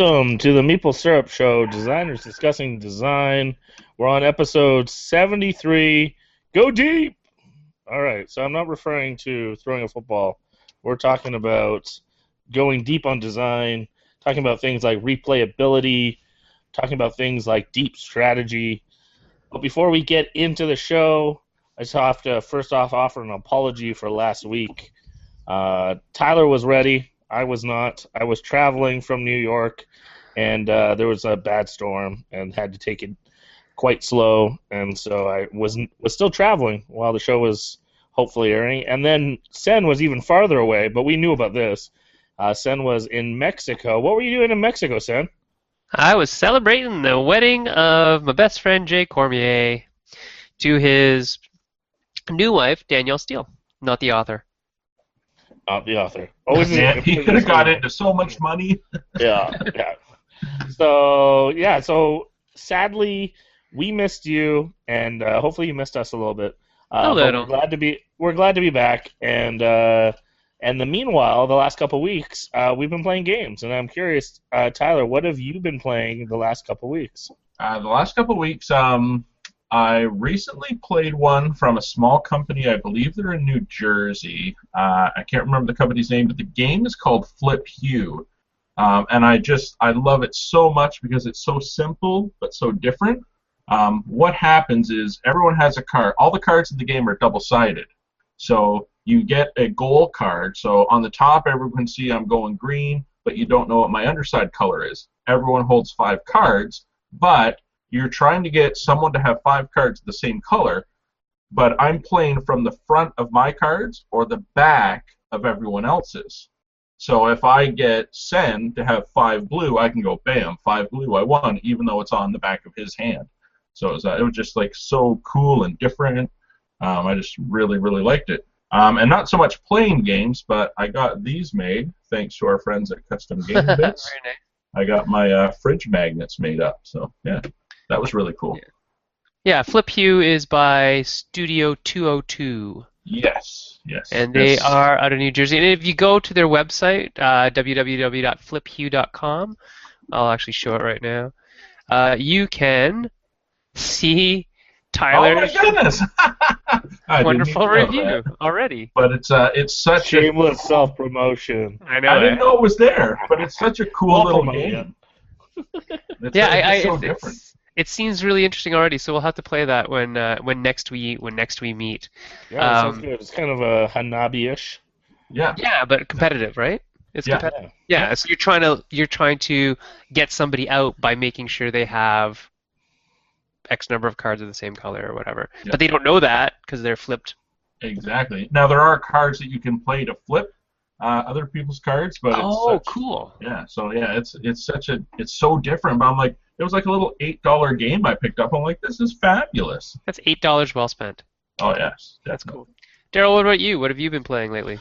Welcome to the Meeple Syrup Show, designers discussing design. We're on episode 73. Go deep! All right, so I'm not referring to throwing a football. We're talking about going deep on design, talking about things like replayability, talking about things like deep strategy. But before we get into the show, I just have to first off offer an apology for last week. Uh, Tyler was ready. I was not. I was traveling from New York, and uh, there was a bad storm, and had to take it quite slow, and so I was was still traveling while the show was hopefully airing. And then Sen was even farther away, but we knew about this. Uh, Sen was in Mexico. What were you doing in Mexico, Sen? I was celebrating the wedding of my best friend Jay Cormier to his new wife Danielle Steele, not the author. Not the author. Oh, is Yeah, he could have got into so much money. yeah, yeah. So yeah, so sadly we missed you, and uh, hopefully you missed us a little bit. Uh, A but little. We're glad to be we're glad to be back, and uh, and the meanwhile, the last couple weeks, uh, we've been playing games, and I'm curious, uh, Tyler, what have you been playing the last couple weeks? Uh, the last couple of weeks, um, I recently played one from a small company. I believe they're in New Jersey. Uh, I can't remember the company's name, but the game is called Flip Hue. Um, and I just I love it so much because it's so simple but so different. Um, what happens is everyone has a card. All the cards in the game are double-sided. So you get a goal card. So on the top, everyone can see I'm going green, but you don't know what my underside color is. Everyone holds five cards, but you're trying to get someone to have five cards the same color, but I'm playing from the front of my cards or the back of everyone else's. So if I get Sen to have five blue, I can go bam, five blue, I won, even though it's on the back of his hand. So it was, uh, it was just like so cool and different. Um, I just really, really liked it. Um, and not so much playing games, but I got these made thanks to our friends at Custom Game Bits. Very nice. I got my uh, fridge magnets made up. So yeah, that was really cool. Yeah. Yeah, Flip Hue is by Studio 202, Yes, yes. and they yes. are out of New Jersey. And if you go to their website, uh, www.fliphue.com, I'll actually show it right now. Uh, you can see Oh my Tyler's goodness! Wonderful review that. already. But it's uh, it's such a. Shameless self promotion. I know. I didn't know it was there, but it's such a cool little game. It's, Yeah, uh, I, I, it's so it's, different. it's, it seems really interesting already. So we'll have to play that when uh, when next we when next we meet. Yeah, that sounds Um, good. It's kind of a Hanabi-ish. Yeah, Yeah, but competitive, right? It's Yeah. competitive. Yeah, so you're trying to you're trying to get somebody out by making sure they have X number of cards of the same color or whatever. Yeah. But they don't know that because they're flipped. exactly. Now there are cards that you can play to flip uh, other people's cards, but it's Oh, such, cool. Yeah, so yeah, it's it's such a it's so different. But I'm like, it was like a little eight dollar game I picked up. I'm like, this is fabulous. That's eight dollars well spent. Oh yes, That's cool. Daryl, what about you? What have you been playing lately?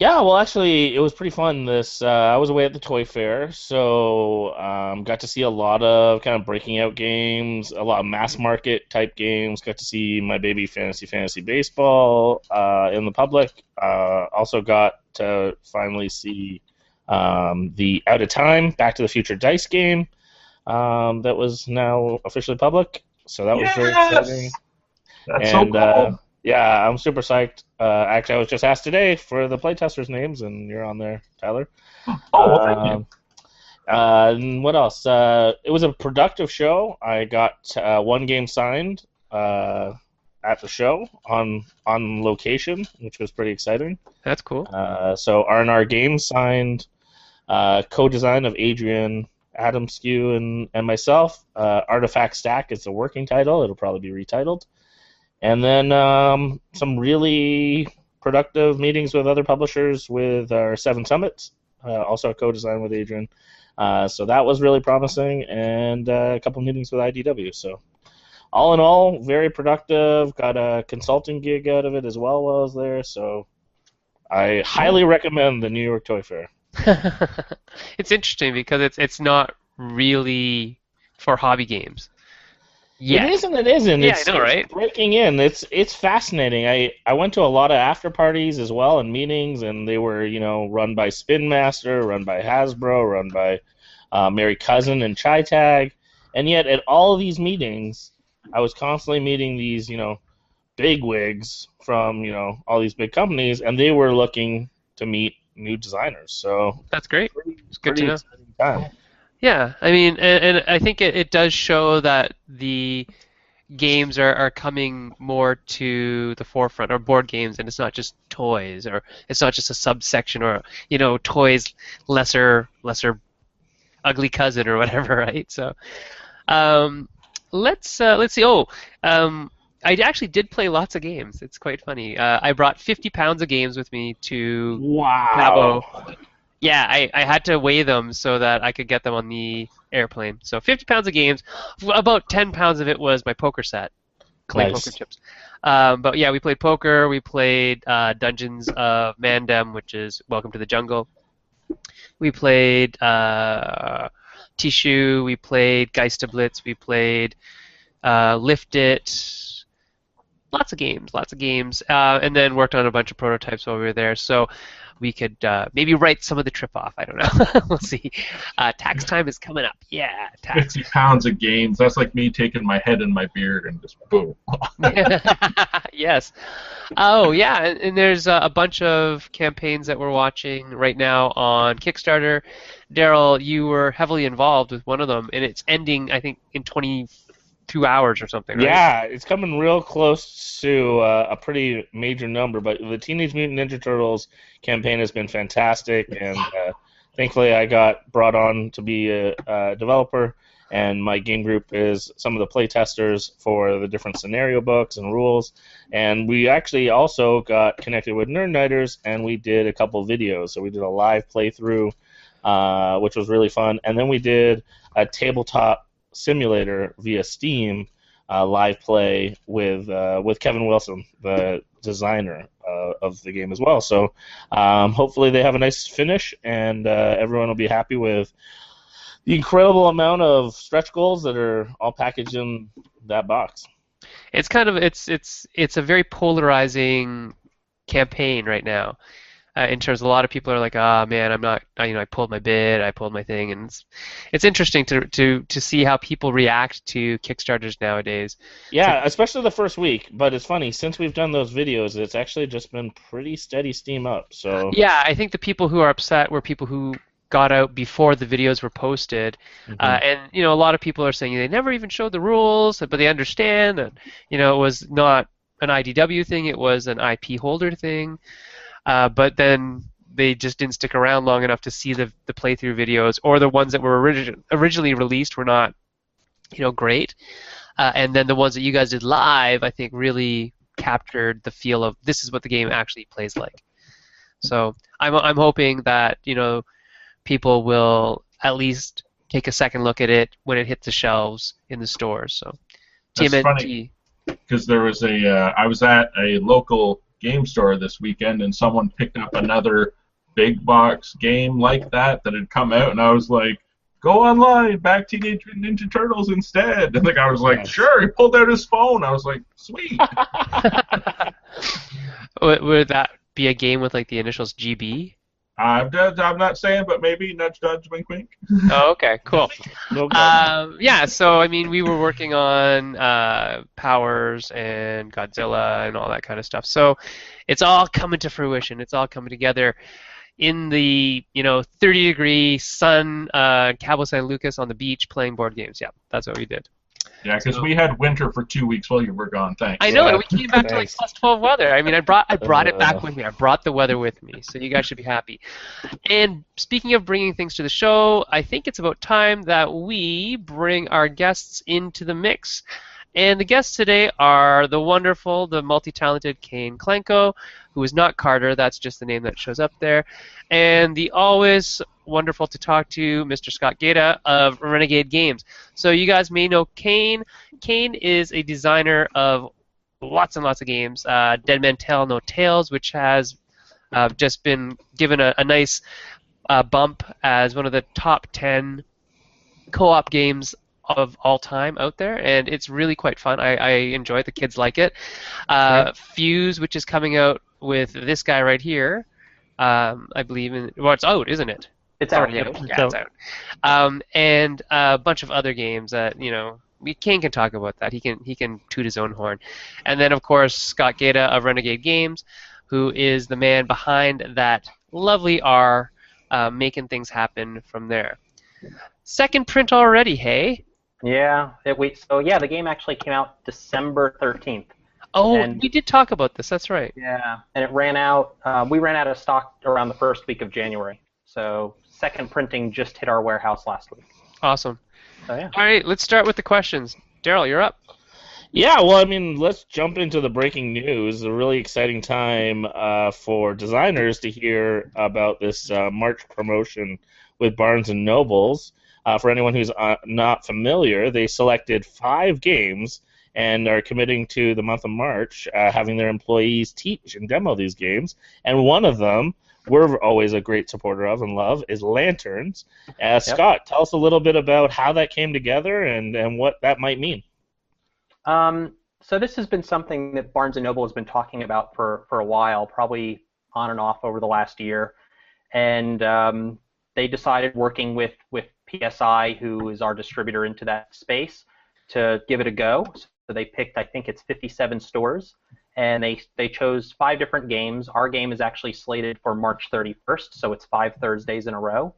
Yeah, well, actually, it was pretty fun. This uh, I was away at the toy fair, so um, got to see a lot of kind of breaking out games, a lot of mass market type games. Got to see my baby fantasy fantasy baseball uh, in the public. Uh, also got to finally see um, the Out of Time Back to the Future dice game um, that was now officially public. So that was very Yes! exciting. That's and so cool. Yeah, I'm super psyched. Uh, actually, I was just asked today for the playtesters' names, and you're on there, Tyler. oh, well, thank you. Um, Uh, and what else? Uh, it was a productive show. I got uh, one game signed uh, at the show on on location, which was pretty exciting. That's cool. Uh, so R&R Games signed uh, co-design of Adrian Adamescu and, and myself. Uh, Artifact Stack is the working title. It'll probably be retitled. And then um, some really productive meetings with other publishers with our Seven Summits, uh, also a co-design with Adrian. Uh, so that was really promising, and uh, a couple meetings with IDW. So all in all, very productive. Got a consulting gig out of it as well while I was there. So I highly recommend the New York Toy Fair. it's interesting because it's it's not really for hobby games. Yeah. It isn't. It isn't. Yeah, it's, I know, it's breaking in. It's it's fascinating. I I went to a lot of after parties as well and meetings, and they were you know run by Spin Master, run by Hasbro, run by uh, Mary Cousin and Chai Tag, and yet at all of these meetings, I was constantly meeting these you know big wigs from you know all these big companies, and they were looking to meet new designers. So That's great. pretty, It's good to know. time. Yeah, I mean, and, and I think it, it does show that the games are, are coming more to the forefront, or board games, and it's not just toys, or it's not just a subsection, or you know, toys lesser lesser ugly cousin or whatever, right? So, um, let's uh, let's see. Oh, um, I actually did play lots of games. It's quite funny. Uh, I brought 50 pounds of games with me to Wow. Cabo. Yeah, I, I had to weigh them so that I could get them on the airplane. So 50 pounds of games. About 10 pounds of it was my poker set, clay Nice. poker chips. Um, but yeah, we played poker. We played uh, Dungeons of Mandom, which is Welcome to the Jungle. We played uh, Tichu. We played Geisterblitz. We played uh, Lift It. Lots of games, lots of games, uh, and then worked on a bunch of prototypes while we were there. So we could uh, maybe write some of the trip off. I don't know. we'll see. Uh, tax time is coming up. Yeah, tax. 50 pounds of gains. That's like me taking my head in my beard and just boom. yes. Oh yeah, and, and there's uh, a bunch of campaigns that we're watching right now on Kickstarter. Daryl, you were heavily involved with one of them, and it's ending, I think, in 22 hours or something. Right? Yeah, it's coming real close to uh, a pretty major number, but the Teenage Mutant Ninja Turtles campaign has been fantastic, and uh, thankfully I got brought on to be a, a developer, and my game group is some of the play testers for the different scenario books and rules, and we actually also got connected with Nerd Nighters, and we did a couple videos, so we did a live playthrough, uh, which was really fun, and then we did a tabletop simulator via Steam uh, live play with uh, with Kevin Wilson, the designer uh, of the game as well. So um, hopefully they have a nice finish, and uh, everyone will be happy with the incredible amount of stretch goals that are all packaged in that box. it's kind of it's it's it's a very polarizing campaign right now. Uh, in terms, of a lot of people are like, "Ah, man, I'm not. You know, I pulled my bid, I pulled my thing," and it's, it's interesting to, to to see how people react to Kickstarters nowadays. Yeah, especially the first week. But it's funny since we've done those videos, it's actually just been pretty steady steam up. So Yeah, I think the people who are upset were people who got out before the videos were posted, mhm. uh, and you know, a lot of people are saying they never even showed the rules, but they understand that you know it was not an IDW thing; it was an IP holder thing. Uh, but then they just didn't stick around long enough to see the the playthrough videos, or the ones that were origi- originally released were not, you know, great. Uh, and then the ones that you guys did live, I think, really captured the feel of this is what the game actually plays like. So I'm I'm hoping that you know people will at least take a second look at it when it hits the shelves in the stores. So That's TMNT. because there was a uh, I was at a local game store this weekend and someone picked up another big box game like that that had come out and I was like go online back Teenage Mutant Ninja Turtles instead and the guy was like Nice. sure he pulled out his phone I was like sweet would, would that be a game with like the initials GB? I'm, I'm not saying but maybe nudge nudge wink wink Oh, okay, cool. No comment. Um, yeah, so I mean, we were working on uh, Powers and Godzilla and all that kind of stuff. So it's all coming to fruition. It's all coming together in the you know 30 degree sun, uh, Cabo San Lucas on the beach playing board games. Yeah, that's what we did. Yeah because we had winter for two weeks while you were gone thanks I know, Yeah. and we came back to like Thanks. plus 12 weather. I mean, I brought I brought it back Uh. with me. I brought the weather with me, so you guys should be happy. And speaking of bringing things to the show, I think it's about time that we bring our guests into the mix. And the guests today are the wonderful, the multi-talented Kane Klenko, who is not Carter. That's just the name that shows up there, and the always wonderful to talk to Mr. Scott Gaeta of Renegade Games. So you guys may know Kane. Kane is a designer of lots and lots of games. Uh, Dead Men Tell No Tales, which has uh, just been given a, a nice uh, bump as one of the top 10 co-op games of all time out there, and it's really quite fun. I, I enjoy it. The kids like it. Uh, Fuse, which is coming out with this guy right here, um, I believe in. Well, it's out, isn't it? It's out. already Yep. out. Yeah, it's out. Um, and a bunch of other games that you know. we- Kane can talk about that. He can he can toot his own horn, and then of course Scott Gaeta of Renegade Games, who is the man behind that lovely R, uh, making things happen from there. Second print already, hey? Yeah. It, we, so yeah, the game actually came out December 13th. Oh, And- we did talk about this. That's right. Yeah. And it ran out. Uh, we ran out of stock around the first week of January. So second printing just hit our warehouse last week. Awesome. So yeah. All right, let's start with the questions. Daryl, you're up. Yeah, well, I mean, let's jump into the breaking news. A really exciting time uh, for designers to hear about this uh, March promotion with Barnes and Nobles. Uh, for anyone who's uh, not familiar, they selected five games and are committing to the month of March, uh, having their employees teach and demo these games. And one of them, we're always a great supporter of and love, is Lanterns. Uh, Scott, tell us a little bit about how that came together and, and what that might mean. Um, so this has been something that Barnes and Noble has been talking about for for a while, probably on and off over the last year, and um, they decided working with with PSI, who is our distributor into that space, to give it a go. So they picked, I think it's 57 stores, and they they chose five different games. Our game is actually slated for March 31st, so it's five Thursdays in a row.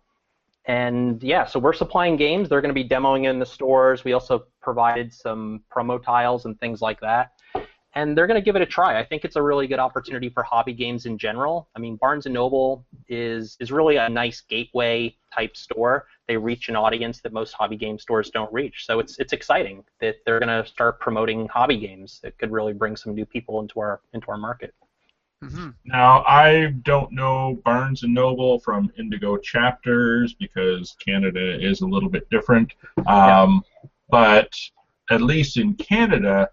And yeah, so we're supplying games. They're going to be demoing in the stores. We also provided some promo tiles and things like that. And they're going to give it a try. I think it's a really good opportunity for hobby games in general. I mean, Barnes and Noble is is really a nice gateway type store. They reach an audience that most hobby game stores don't reach. So it's it's exciting that they're going to start promoting hobby games that could really bring some new people into our into our market. hmm Now, I don't know Barnes and Noble from Indigo chapters because Canada is a little bit different. Um, But at least in Canada,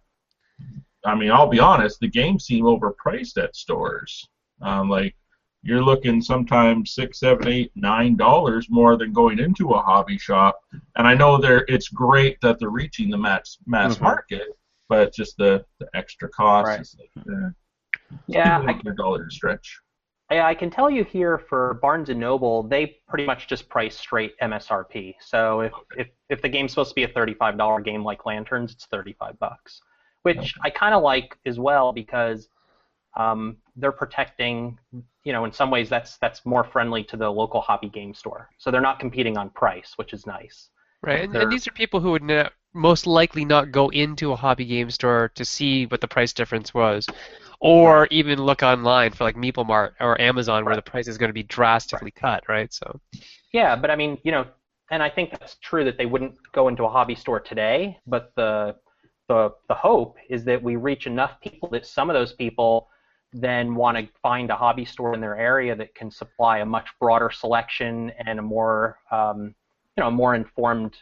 I mean, I'll be honest, the games seem overpriced at stores. Um, like you're looking sometimes six, seven, eight, nine dollars more than going into a hobby shop. And I know they're it's great that they're reaching the mass mass Mhm. market, but it's just the, the extra cost. Right. Is like, eh, Yeah, I, a dollar to stretch. Yeah, I can tell you here for Barnes and Noble, they pretty much just price straight MSRP. So if, if, if the game's supposed to be a $35 game like Lanterns, it's 35 bucks, which I kind of like as well because um, they're protecting. You know, in some ways, that's that's more friendly to the local hobby game store. So they're not competing on price, which is nice. Right, and, and these are people who would ne- most likely not go into a hobby game store to see what the price difference was, or even look online for like Meeple Mart or Amazon where the price is going to be drastically cut, right? So, Yeah, but I mean, you know, and I think that's true that they wouldn't go into a hobby store today, but the the the hope is that we reach enough people that some of those people then want to find a hobby store in their area that can supply a much broader selection and a more um, you know more informed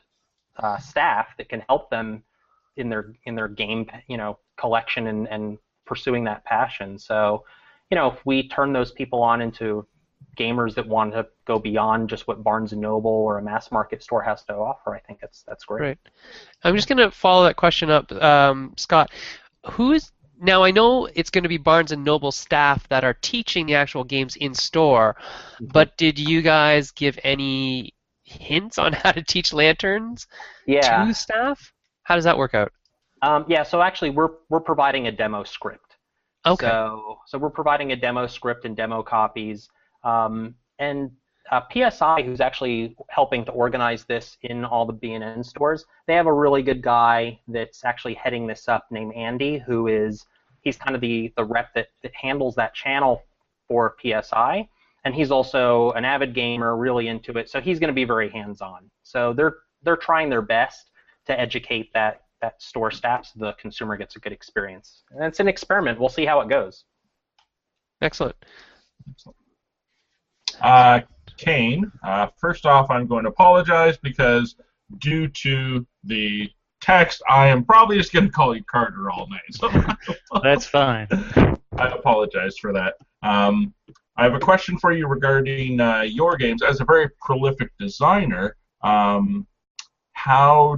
uh, staff that can help them in their in their game you know collection and, and pursuing that passion. So you know if we turn those people on into gamers that want to go beyond just what Barnes and Noble or a mass market store has to offer, I think that's that's great. Right. I'm just going to follow that question up, um, Scott. Who is now? I know it's going to be Barnes and Noble staff that are teaching the actual games in store, but did you guys give any hints on how to teach lanterns Yeah. to staff? How does that work out? Um, yeah. So actually, we're we're providing a demo script. Okay. So so we're providing a demo script and demo copies. Um, and uh, PSI, who's actually helping to organize this in all the B&N stores, they have a really good guy that's actually heading this up named Andy, who is he's kind of the the rep that, that handles that channel for PSI, and he's also an avid gamer, really into it. So he's going to be very hands-on. So they're they're trying their best to educate that that store staff so the consumer gets a good experience. And it's an experiment. We'll see how it goes. Excellent. Uh, Kane, uh, first off, I'm going to apologize because due to the text, I am probably just going to call you Carter all night. So That's fine. I apologize for that. Um, I have a question for you regarding uh, your games. As a very prolific designer, um, how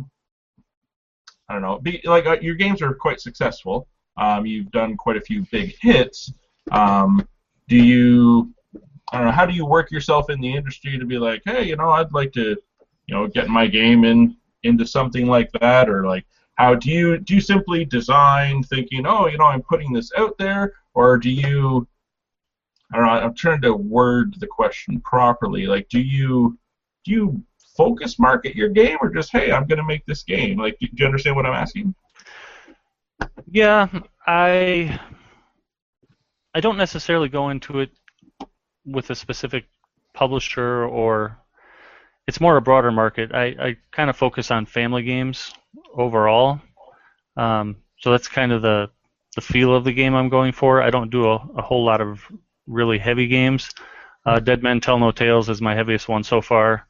I don't know, be like uh, your games are quite successful. Um, you've done quite a few big hits. Um, do you, I don't know, how do you work yourself in the industry to be like, hey, you know, I'd like to, you know, get my game in into something like that, or like, how do you do you simply design thinking, oh, you know, I'm putting this out there, or do you, I don't know, I'm trying to word the question properly. Like, do you do you focus market your game, or just hey, I'm going to make this game? Like, do you understand what I'm asking? Yeah, I I don't necessarily go into it with a specific publisher or it's more a broader market. I, I kind of focus on family games overall. Um, so that's kind of the the feel of the game I'm going for. I don't do a, a whole lot of really heavy games. Uh, Dead Men Tell No Tales is my heaviest one so far,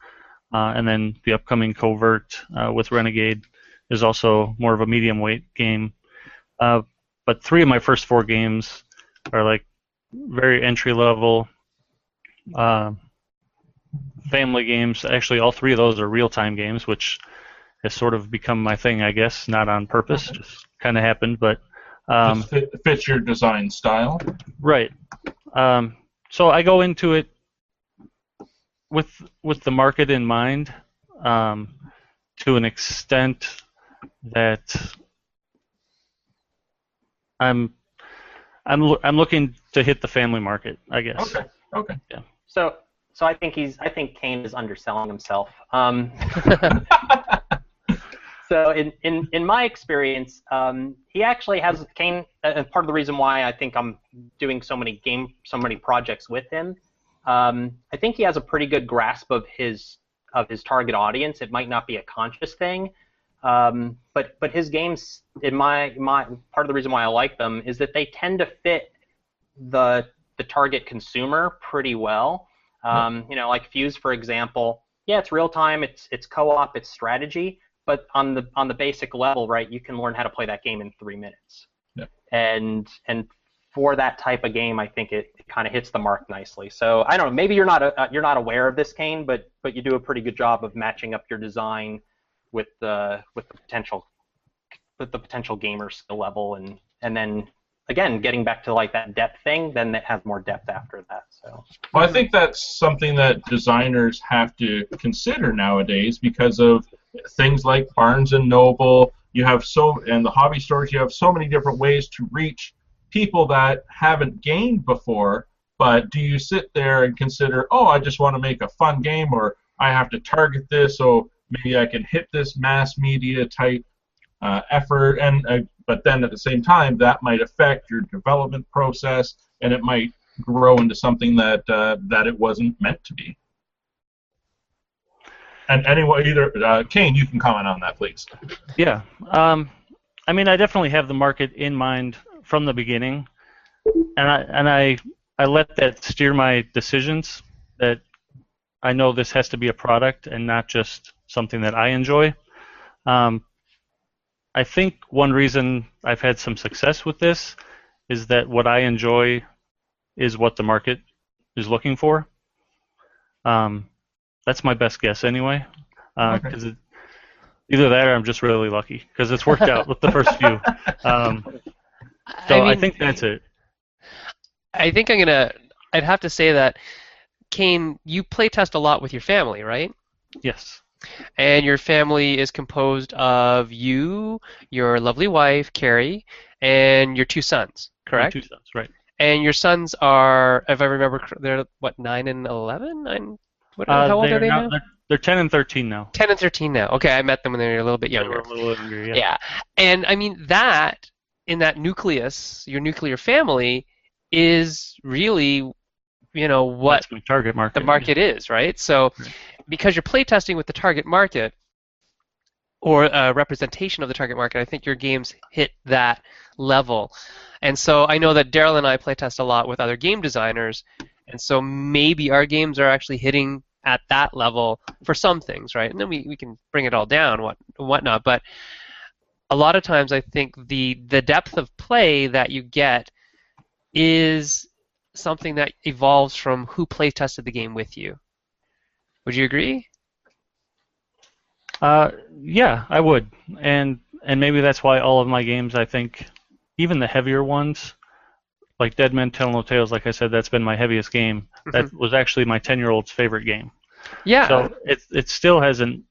uh, and then the upcoming Covert uh, with Renegade is also more of a medium weight game. Uh, but three of my first four games are like very entry level uh, family games. Actually, all three of those are real time games, which has sort of become my thing, I guess, not on purpose, just kind of happened. But um, fit, fits your design style. Right. Um, so I go into it with with the market in mind, um, to an extent that I'm I'm I'm looking to hit the family market, I guess. Okay. Okay. Yeah. So, so I think he's. I think Kane is underselling himself. Um, so, in, in, in my experience, um, he actually has Kane. And part of the reason why I think I'm doing so many game, so many projects with him, um, I think he has a pretty good grasp of his of his target audience. It might not be a conscious thing, um, but but his games, in my my part of the reason why I like them is that they tend to fit the the target consumer pretty well. Um, you know, like Fuse, for example. Yeah, it's real time. It's it's co-op. It's strategy. But on the on the basic level, right, you can learn how to play that game in three minutes. Yeah. And and for that type of game, I think it, it kind of hits the mark nicely. So I don't know. Maybe you're not a, uh, you're not aware of this, Kane, but but you do a pretty good job of matching up your design with the with the potential with the potential gamer skill level, and and then again getting back to like that depth thing, then it has more depth after that. So Well, I think that's something that designers have to consider nowadays because of things like Barnes and Noble. You have so and the hobby stores. You have so many different ways to reach people that haven't gained before. But do you sit there and consider, oh, I just want to make a fun game, or I have to target this, so maybe I can hit this mass media type uh, effort, and uh, but then at the same time that might affect your development process, and it might grow into something that uh, that it wasn't meant to be. And anyway, either uh, Kane, you can comment on that, please. Yeah. Um, I mean, I definitely have the market in mind from the beginning, and I and I I let that steer my decisions. That I know this has to be a product and not just something that I enjoy. Um, I think one reason I've had some success with this is that what I enjoy is what the market is looking for. Um, that's my best guess anyway. Uh, Okay. 'cause it, either that or I'm just really lucky because it's worked out with the first few. Um, so I, mean, think that's it. I think I'm gonna. I'd have to say that, Kane, you playtest a lot with your family, right? Yes. And your family is composed of you, your lovely wife, Carrie, and your two sons, My correct? Two sons, right. And your sons are, if I remember, they're what nine and eleven. Nine. What, Uh, how old are they now- now? They're, they're 10 and 13 now. Ten and thirteen now. Okay, I met them when they were a little bit They were younger. a little younger, yeah. Yeah. And I mean that in that nucleus, your nuclear family is really, you know, what That's my target market. the market is, right? So Right. Because you're playtesting with the target market or a representation of the target market, I think your games hit that level. And so I know that Daryl and I playtest a lot with other game designers, and so maybe our games are actually hitting at that level for some things, right? And then we, we can bring it all down, what whatnot. But a lot of times I think the the depth of play that you get is something that evolves from who play tested the game with you. Would you agree? Uh, yeah, I would. And and maybe that's why all of my games, I think, even the heavier ones, like Dead Men Tell No Tales, like I said, that's been my heaviest game. That was actually my 10 year old's favorite game. Yeah. So it it still has an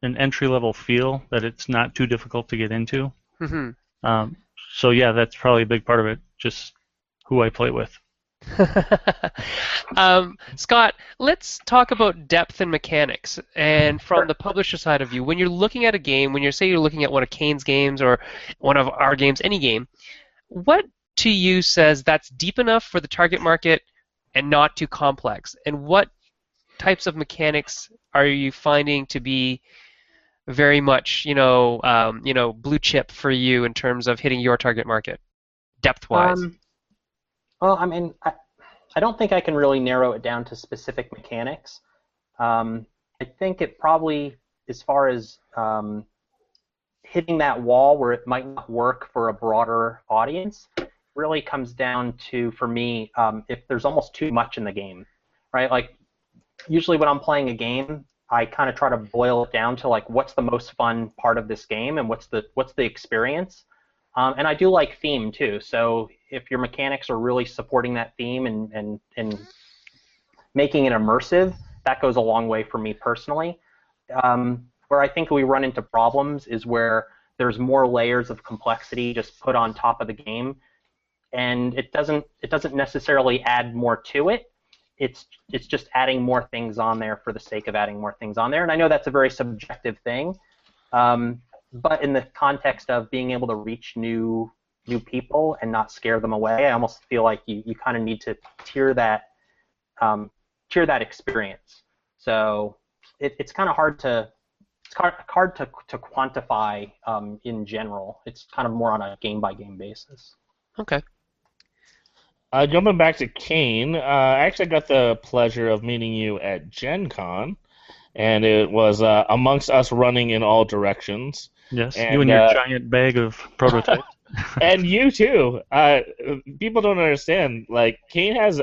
an entry level feel that it's not too difficult to get into. Mm-hmm. Um, so yeah, that's probably a big part of it. Just who I play with. um, Scott, let's talk about depth and mechanics. And from the publisher side of you, when you're looking at a game, when you're say you're looking at one of Kane's games or one of our games, any game, what to you says that's deep enough for the target market and not too complex? And what types of mechanics are you finding to be very much, you know, um, you know, blue chip for you in terms of hitting your target market, depth-wise? Um, well, I mean, I, I don't think I can really narrow it down to specific mechanics. Um, I think it probably, as far as um, hitting that wall where it might not work for a broader audience, really comes down to, for me, um, if there's almost too much in the game, right? Like, usually when I'm playing a game, I kind of try to boil it down to like, what's the most fun part of this game, and what's the what's the experience. Um, and I do like theme too. So if your mechanics are really supporting that theme and, and, and making it immersive, that goes a long way for me personally. Um, where I think we run into problems is where there's more layers of complexity just put on top of the game, and it doesn't it doesn't necessarily add more to it. It's it's just adding more things on there for the sake of adding more things on there. And I know that's a very subjective thing. Um, but in the context of being able to reach new new people and not scare them away, I almost feel like you, you kind of need to tier that um, tier that experience. So it, it's kind of hard to it's hard, hard to, to quantify um, in general. It's kind of more on a game by game basis. okay. Uh, jumping back to Kane, uh, I actually got the pleasure of meeting you at Gen Con, and it was uh, amongst us running in all directions. Yes, And, you and your uh, giant bag of prototypes. and you too. Uh, people don't understand. Like Kane has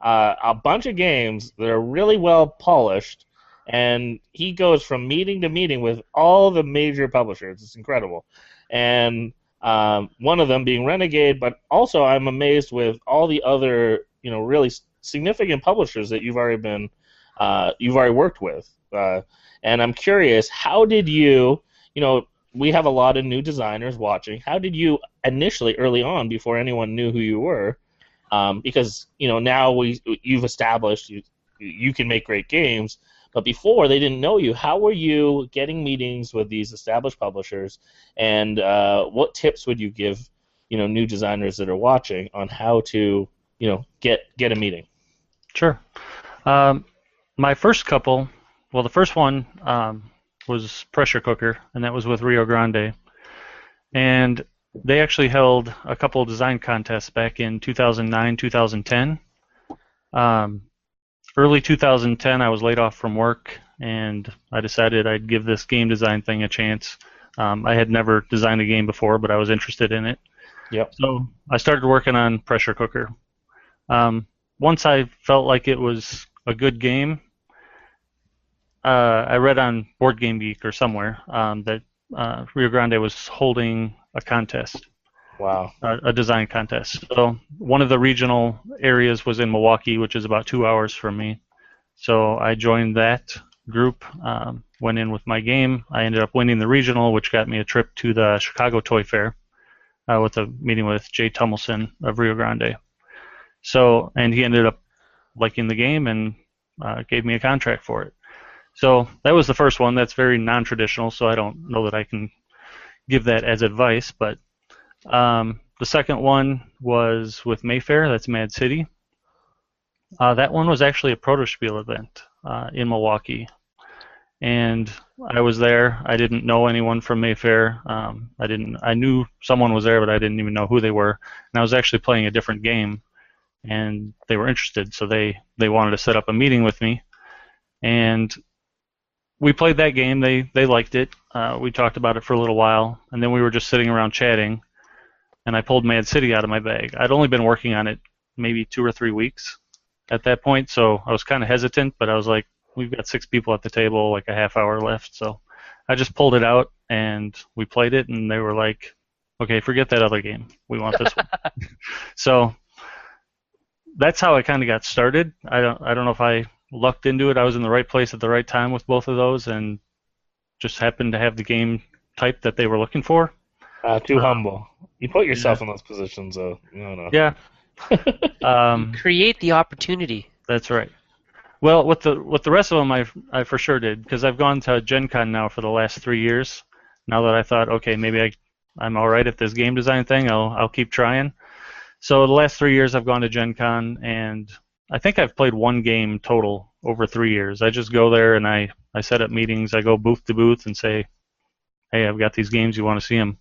uh, a bunch of games that are really well polished, and he goes from meeting to meeting with all the major publishers. It's incredible, and um, one of them being Renegade. But also, I'm amazed with all the other, you know, really significant publishers that you've already been, uh, you've already worked with. Uh, and I'm curious, how did you, you know, we have a lot of new designers watching. How did you initially, early on, before anyone knew who you were? Um, because you know now we you've established you you can make great games, but before they didn't know you. How were you getting meetings with these established publishers, and uh, what tips would you give you know new designers that are watching on how to you know get get a meeting? Sure. Um, my first couple, well, the first one um, was Pressure Cooker, and that was with Rio Grande. And they actually held a couple of design contests back in 2009, 2010. Um, early 2010, I was laid off from work, and I decided I'd give this game design thing a chance. Um, I had never designed a game before, but I was interested in it. Yep. So I started working on Pressure Cooker. Um, once I felt like it was a good game, uh, I read on Board Game Geek or somewhere um, that uh, Rio Grande was holding a contest, Wow. a, a design contest. So one of the regional areas was in Milwaukee, which is about two hours from me. So I joined that group, um, went in with my game. I ended up winning the regional, which got me a trip to the Chicago Toy Fair uh, with a meeting with Jay Tummelson of Rio Grande. So, and he ended up liking the game and uh, gave me a contract for it. So that was the first one. That's very non-traditional, so I don't know that I can give that as advice. But um, the second one was with Mayfair. That's Mad City. Uh, that one was actually a Protospiel event uh, in Milwaukee, and I was there. I didn't know anyone from Mayfair. Um, I didn't. I knew someone was there, but I didn't even know who they were. And I was actually playing a different game, and they were interested, so they they wanted to set up a meeting with me, and we played that game. They they liked it. Uh, we talked about it for a little while, and then we were just sitting around chatting. And I pulled Mad City out of my bag. I'd only been working on it maybe two or three weeks at that point, so I was kind of hesitant. But I was like, we've got six people at the table, like a half hour left, so I just pulled it out and we played it, and they were like, "Okay, forget that other game. We want this one." so that's how I kind of got started. I don't I don't know if I lucked into it. I was in the right place at the right time with both of those, and just happened to have the game type that they were looking for. Uh, too Uh, humble. You put yourself in those positions, though. No, no. Yeah. Um, Create the opportunity. That's right. Well, with the with the rest of them, I I for sure did because I've gone to Gen Con now for the last three years. Now that I thought, okay, maybe I I'm all right at this game design thing. I'll I'll keep trying. So the last three years, I've gone to Gen Con, and I think I've played one game total over three years. I just go there and I I set up meetings. I go booth to booth and say, hey, I've got these games. You want to see them?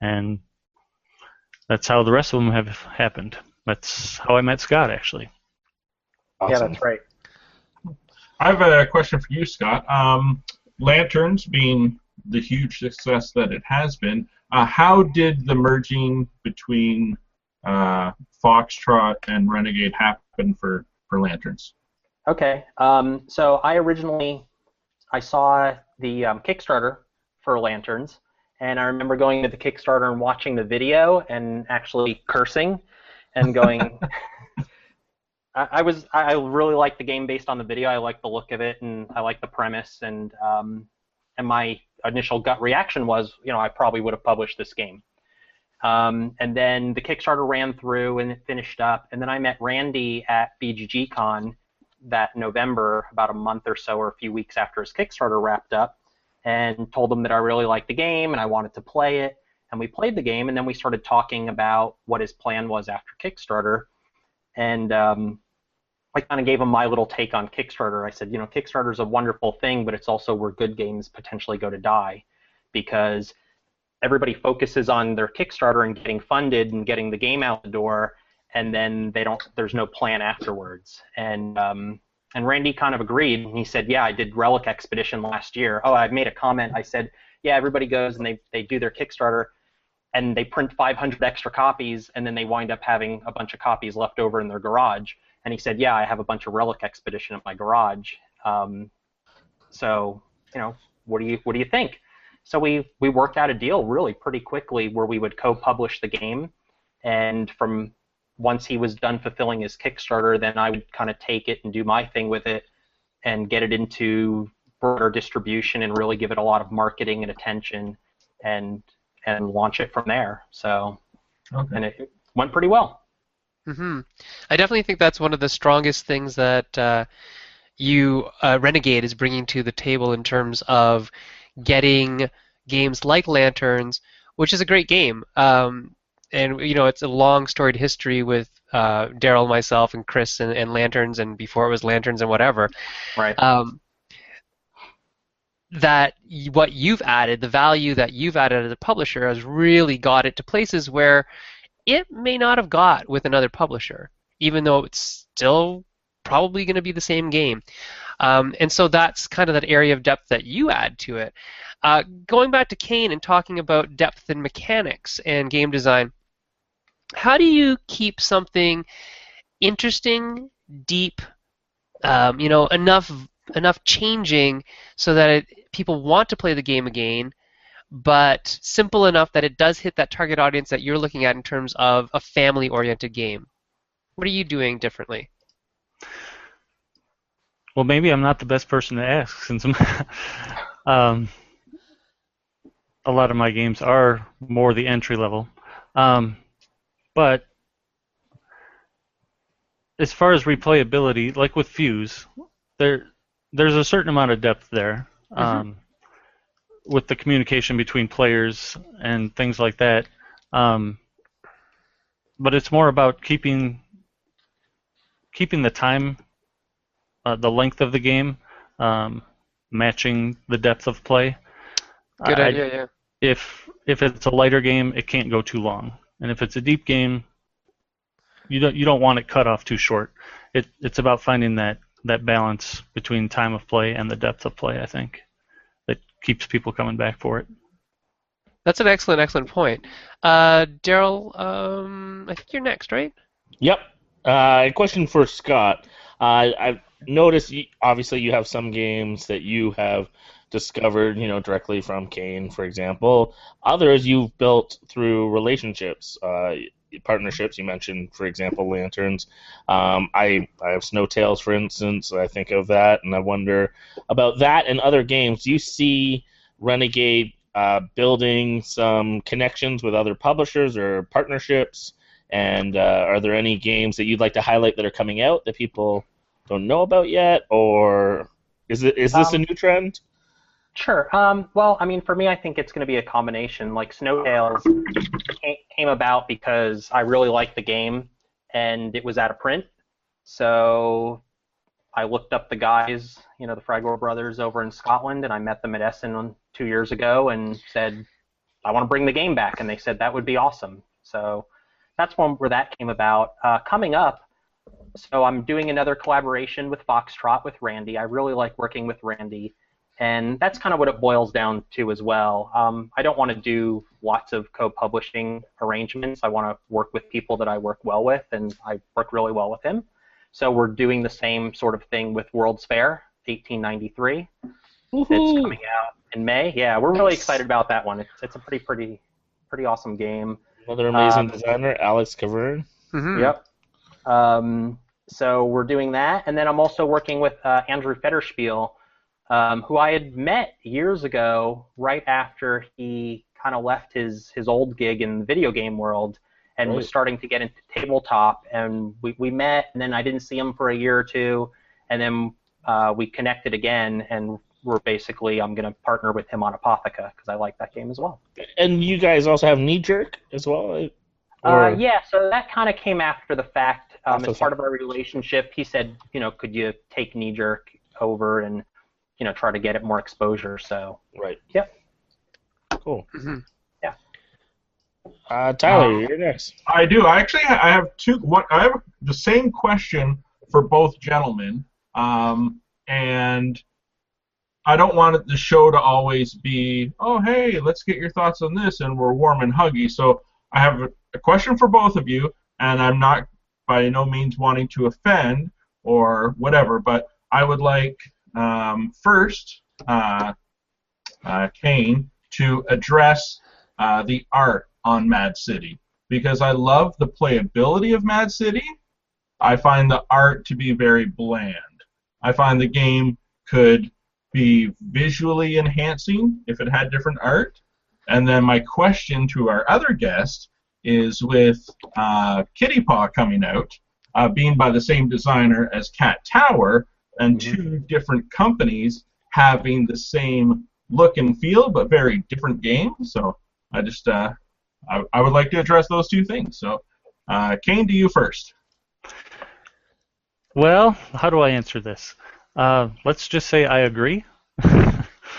And that's how the rest of them have happened. That's how I met Scott, actually. Yeah, that's right. I have a question for you, Scott. Um, Lanterns being the huge success that it has been, uh, how did the merging between uh, Foxtrot and Renegade happen for, for Lanterns? Okay. Um, so I originally I saw the um, Kickstarter for Lanterns, and I remember going to the Kickstarter and watching the video and actually cursing and going. I, I was I I really liked the game based on the video. I liked the look of it and I liked the premise and um, and my initial gut reaction was you know I probably would have published this game. Um, and then the Kickstarter ran through and it finished up, and then I met Randy at BGGCon that November, about a month or so or a few weeks after his Kickstarter wrapped up, and told him that I really liked the game and I wanted to play it. And we played the game, and then we started talking about what his plan was after Kickstarter. And um, I kind of gave him my little take on Kickstarter. I said, you know, Kickstarter is a wonderful thing, but it's also where good games potentially go to die because everybody focuses on their Kickstarter and getting funded and getting the game out the door, and then they don't. There's no plan afterwards. And um, and Randy kind of agreed. And he said, yeah, I did Relic Expedition last year. Oh, I made a comment. I said, yeah, everybody goes and they they do their Kickstarter, and they print 500 extra copies, and then they wind up having a bunch of copies left over in their garage. And he said, yeah, I have a bunch of Relic Expedition at my garage. Um, so you know, what do you what do you think? So we we worked out a deal really pretty quickly where we would co-publish the game, and from once he was done fulfilling his Kickstarter, then I would kind of take it and do my thing with it, and get it into broader distribution and really give it a lot of marketing and attention, and and launch it from there. So Okay. and it went pretty well. hmm I definitely think that's one of the strongest things that uh, you uh, Renegade is bringing to the table in terms of getting games like Lanterns, which is a great game. Um, and you know, it's a long storied history with uh, Daryl, myself, and Chris, and, and Lanterns, and before it was Lanterns and whatever. Right. Um, that what you've added, the value that you've added as a publisher, has really got it to places where it may not have got with another publisher, even though it's still probably going to be the same game. Um, and so that's kind of that area of depth that you add to it. Uh, going back to Kane and talking about depth and mechanics and game design, how do you keep something interesting, deep, um, you know, enough enough changing so that it, people want to play the game again, but simple enough that it does hit that target audience that you're looking at in terms of a family-oriented game. What are you doing differently? Well, maybe I'm not the best person to ask since um, a lot of my games are more the entry level. Um, but as far as replayability, like with Fuse, there there's a certain amount of depth there um, with the communication between players and things like that. Um, but it's more about keeping keeping the time uh, the length of the game, um, matching the depth of play. Good I- idea, yeah. If if it's a lighter game, it can't go too long, and if it's a deep game, you don't you don't want it cut off too short. It it's about finding that that balance between time of play and the depth of play. I think that keeps people coming back for it. That's an excellent, excellent point. Uh, Daryl, um, I think you're next, right? Yep. Uh, a question for Scott. Uh, I've noticed, you, obviously, you have some games that you have discovered, you know, directly from Kane, for example. Others you've built through relationships, uh, partnerships. You mentioned, for example, lanterns. Um, I I have Snow Tales, for instance. I think of that, and I wonder about that and other games. Do you see Renegade uh, building some connections with other publishers or partnerships? And uh, are there any games that you'd like to highlight that are coming out that people don't know about yet, or is it is this Um, a new trend? Sure. Um, well, I mean, for me, I think it's going to be a combination. Like Snow Tales came about because I really liked the game, and it was out of print. So I looked up the guys, you know, the Fragor brothers over in Scotland, and I met them at Essen two years ago, and said, "I want to bring the game back," and they said that would be awesome. So that's one where that came about. Uh, coming up, so I'm doing another collaboration with Foxtrot with Randy. I really like working with Randy and that's kind of what it boils down to as well. Um, I don't want to do lots of co-publishing arrangements. I want to work with people that I work well with, and I work really well with him. So we're doing the same sort of thing with World's Fair 1893. It's coming out in May. Yeah, we're really excited about that one. It's, it's a pretty pretty pretty awesome game. Another amazing um, designer, Alex Kevern. Mhm. Yep. Um, so we're doing that, and then I'm also working with uh, Andrew Federspiel, um, who I had met years ago, right after he kind of left his his old gig in the video game world, and was starting to get into tabletop. And we we met, and then I didn't see him for a year or two, and then uh, we connected again, and we're basically I'm going to partner with him on Apotheca because I like that game as well. And you guys also have Knee Jerk as well? Uh, yeah, so that kind of came after the fact. Um, After as the part of our relationship, he said, you know, could you take Knee Jerk over and, you know, try to get it more exposure? So, Right. Yep. Cool. Mhm. Yeah. Uh, Tyler, Uh, you're next. I do. I actually I have two. What I have the same question for both gentlemen, um, and I don't want the show to always be, oh hey, let's get your thoughts on this, and we're warm and huggy. So I have a, a question for both of you, and I'm not by no means wanting to offend or whatever, but I would like um, first uh, uh, Kane to address uh, the art on Mad City because I love the playability of Mad City. I find the art to be very bland. I find the game could be visually enhancing if it had different art. And then my question to our other guest is with uh, Kitty Paw coming out, uh, being by the same designer as Cat Tower, and two different companies having the same look and feel but very different games. So I just uh, I, I would like to address those two things. So, uh, Kane, to you first. Well, how do I answer this? Uh, let's just say I agree.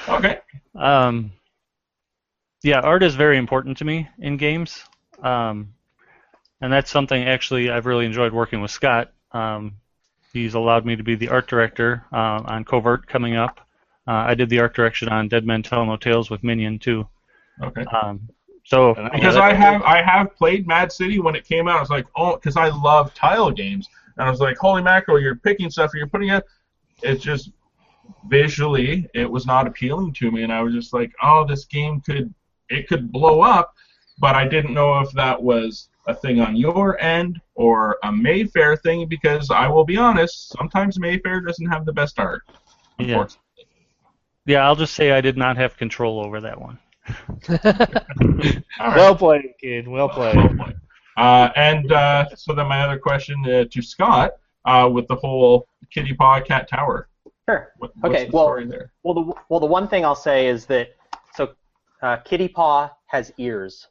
Okay. um, yeah, art is very important to me in games, um, and that's something actually I've really enjoyed working with Scott. Um, he's allowed me to be the art director uh, on Covert coming up. Uh, I did the art direction on Dead Men Tell No Tales with Minion too. Okay. Um, so Because I have I have played Mad City when it came out. I was like, oh, because I love tile games, and I was like, holy mackerel, you're picking stuff you're putting it. It's just visually, it was not appealing to me, and I was just like, oh, this game could it could blow up, but I didn't know if that was a thing on your end or a Mayfair thing because I will be honest, sometimes Mayfair doesn't have the best art. Yeah. Yeah, I'll just say I did not have control over that one. All right. Well played, kid. Well played. Uh, and uh, so then my other question uh, to Scott uh, with the whole Kitty Paw Cat Tower. sure. What, what's Okay, the well- story there? Well, the well the one thing I'll say is that so uh, Kitty Paw has ears.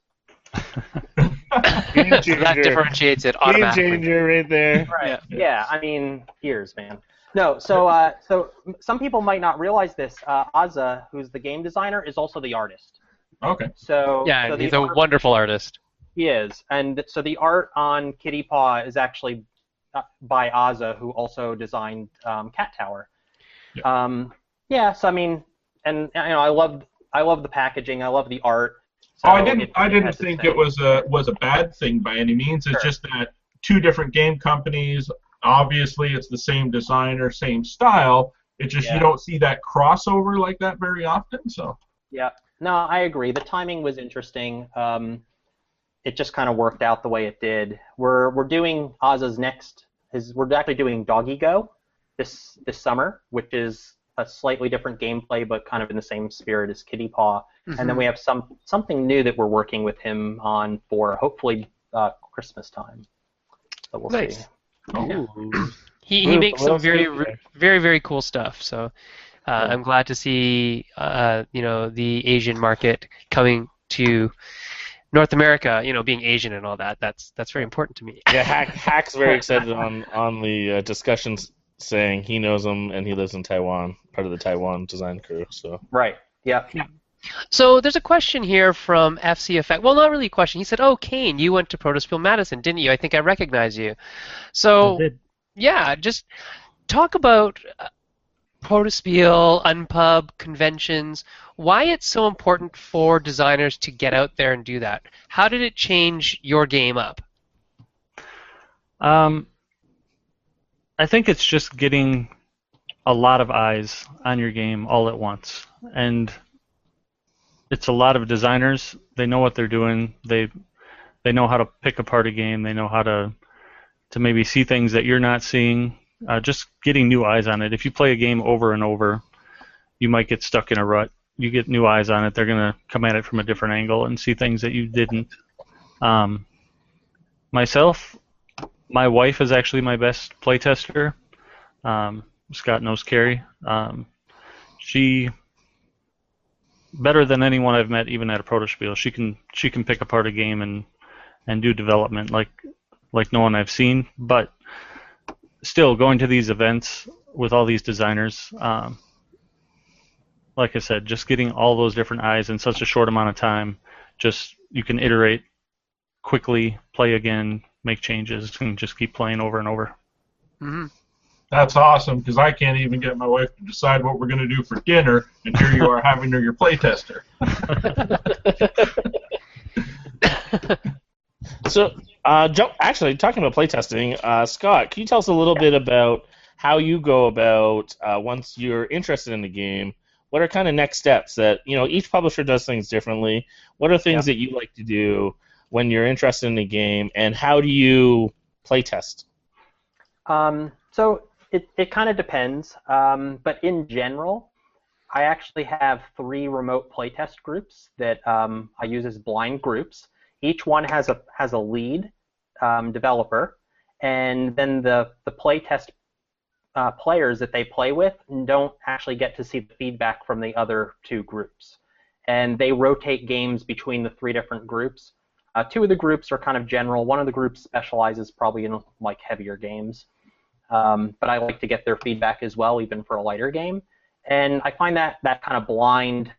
Game so that differentiates it Game changer right there. Right. Yeah. I mean, ears, man. No, so uh, so some people might not realize this. Uh, Azza, who's the game designer, is also the artist. Okay. So Yeah, so the he's a art- wonderful artist. He is, and so the art on Kitty Paw is actually uh, by Azza, who also designed um, Cat Tower. Yeah. Um, yeah, so I mean, and you know, I love I love the packaging, I love the art. So oh, I didn't. I didn't think it was a was a bad thing by any means. It's Sure. just that two different game companies. Obviously, it's the same designer, same style, It's just Yeah. you don't see that crossover like that very often. So Yeah. No, I agree. The timing was interesting. Um, it just kind of worked out the way it did. We're we're doing Oz's next. His we're actually doing Doggy Go this this summer, which is a slightly different gameplay, but kind of in the same spirit as Kitty Paw. And then we have some something new that we're working with him on for hopefully uh, Christmas time. So we'll Nice. see. oh, He, he Ooh, makes some very very very cool stuff. So uh, I'm glad to see uh, you know the Asian market coming to North America. You know, being Asian and all that. That's that's very important to me. Yeah, Hack, Hack's very excited on on the uh, discussions, saying he knows him and he lives in Taiwan, part of the Taiwan design crew. So Right. Yeah. So there's a question here from FC Effect. Well, not really a question. He said, "Oh, Kane, you went to Protospiel Madison, didn't you? I think I recognize you." So yeah, just talk about uh, Protospiel, Unpub, conventions. Why it's so important for designers to get out there and do that. How did it change your game up? Um, I think it's just getting a lot of eyes on your game all at once, and it's a lot of designers. They know what they're doing. They they know how to pick apart a game. They know how to to maybe see things that you're not seeing. Uh, just getting new eyes on it. If you play a game over and over, you might get stuck in a rut. You get new eyes on it. They're gonna come at it from a different angle and see things that you didn't. Um, myself, my wife is actually my best playtester. Um, Scott knows Carrie. Um, she better than anyone I've met, even at a protospiel. She can she can pick apart a game and and do development like like no one I've seen. But still, going to these events with all these designers, um, like I said, just getting all those different eyes in such a short amount of time, just you can iterate quickly, play again, make changes, and just keep playing over and over. hmm that's awesome because I can't even get my wife to decide what we're going to do for dinner, and here you are having her your playtester. So, uh, Joe, actually, talking about playtesting, uh, Scott, can you tell us a little bit about how you go about uh, once you're interested in the game? What are kind of next steps that you know each publisher does things differently? What are things that you like to do when you're interested in a game, and how do you playtest? Um, so it, it kind of depends, um, but in general, I actually have three remote playtest groups that um, I use as blind groups. Each one has a has a lead um, developer, and then the the playtest uh, players that they play with don't actually get to see the feedback from the other two groups, and they rotate games between the three different groups. Uh, two of the groups are kind of general. One of the groups specializes probably in like heavier games, um, but I like to get their feedback as well, even for a lighter game. And I find that that kind of blind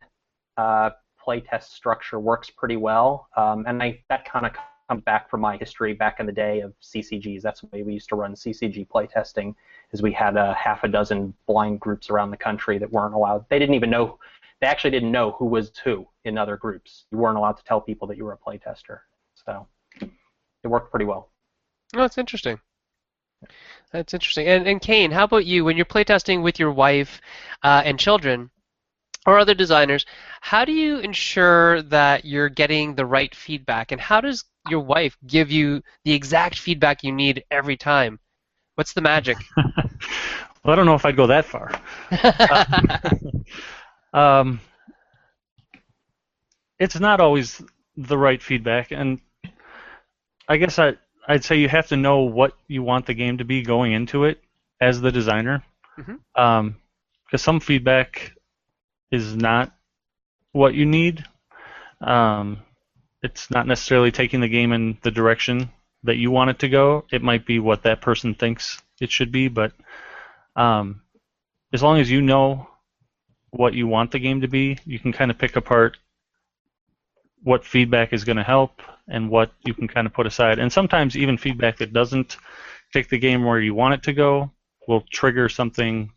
uh, playtest structure works pretty well. Um, and I, that kind of comes back from my history back in the day of CCGs. That's the way we used to run CCG playtesting, is we had a half a dozen blind groups around the country that weren't allowed. They didn't even know. They actually didn't know who was who in other groups. You weren't allowed to tell people that you were a playtester. So it worked pretty well. Oh, that's interesting. That's interesting. And and Kane, how about you? When you're playtesting with your wife uh, and children or other designers, how do you ensure that you're getting the right feedback? And how does your wife give you the exact feedback you need every time? What's the magic? well, I don't know if I'd go that far. um, it's not always the right feedback, and I guess I I'd say you have to know what you want the game to be going into it as the designer, Mhm. um, because some feedback is not what you need. Um, it's not necessarily taking the game in the direction that you want it to go. It might be what that person thinks it should be, but um, as long as you know what you want the game to be, you can kind of pick apart what feedback is going to help and what you can kind of put aside. And sometimes even feedback that doesn't take the game where you want it to go will trigger something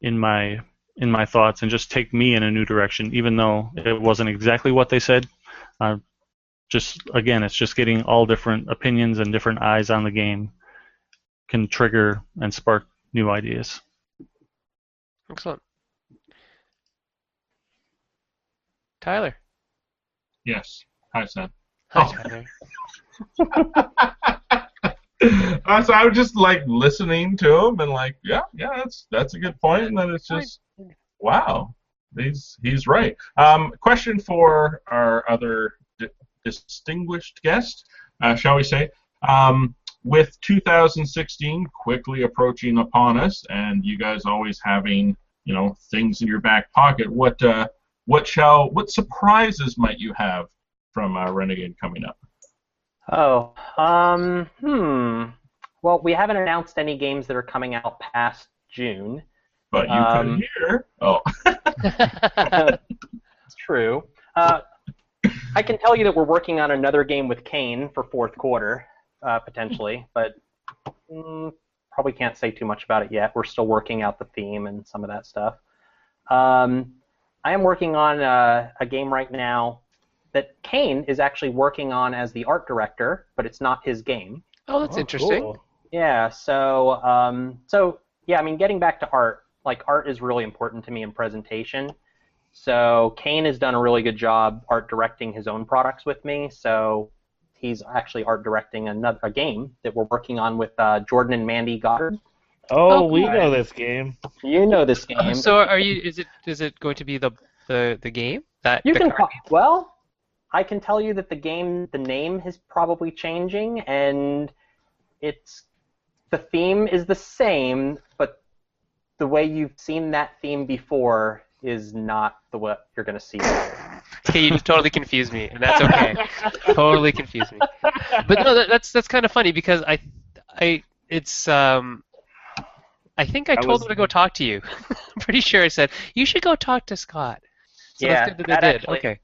in my in my thoughts and just take me in a new direction, even though it wasn't exactly what they said. Uh, just again, it's just getting all different opinions and different eyes on the game can trigger and spark new ideas. Excellent. Tyler. Yes. Hi, Sam. Hi, Oh. Tyler. uh, so I was just like listening to him and like, yeah, yeah, that's that's a good point. And then it's just, wow, he's he's right. Um, question for our other di- distinguished guest, uh, shall we say? Um, with 2016 quickly approaching upon us, and you guys always having you know things in your back pocket, what uh, what shall what surprises might you have from uh, Renegade coming up? Oh, um, hmm. Well, we haven't announced any games that are coming out past June. But you Um, could hear. Oh, true. Uh, I can tell you that we're working on another game with Kane for fourth quarter, uh, potentially, but mm, probably can't say too much about it yet. We're still working out the theme and some of that stuff. Um, I am working on uh, a game right now that Kane is actually working on as the art director, but it's not his game. oh, that's Oh, interesting. cool. Yeah. So, um, so yeah. I mean, getting back to art, like art is really important to me in presentation. So Kane has done a really good job art directing his own products with me. So he's actually art directing another a game that we're working on with uh, Jordan and Mandy Goddard. Oh, Oh, we cool. know this game. You know this game. So are you? Is it? Is it going to be the the the game that you the can card call, game? well. I can tell you that the game, the name is probably changing, and it's the theme is the same, but the way you've seen that theme before is not the what you're going to see. later. Okay, you just totally confused me, and that's okay. totally confused me. But no, that, that's that's kind of funny because I, I, it's um, I think I I told was- them to go talk to you. I'm pretty sure I said you should go talk to Scott. So Yeah, that's good that they did. actually- okay.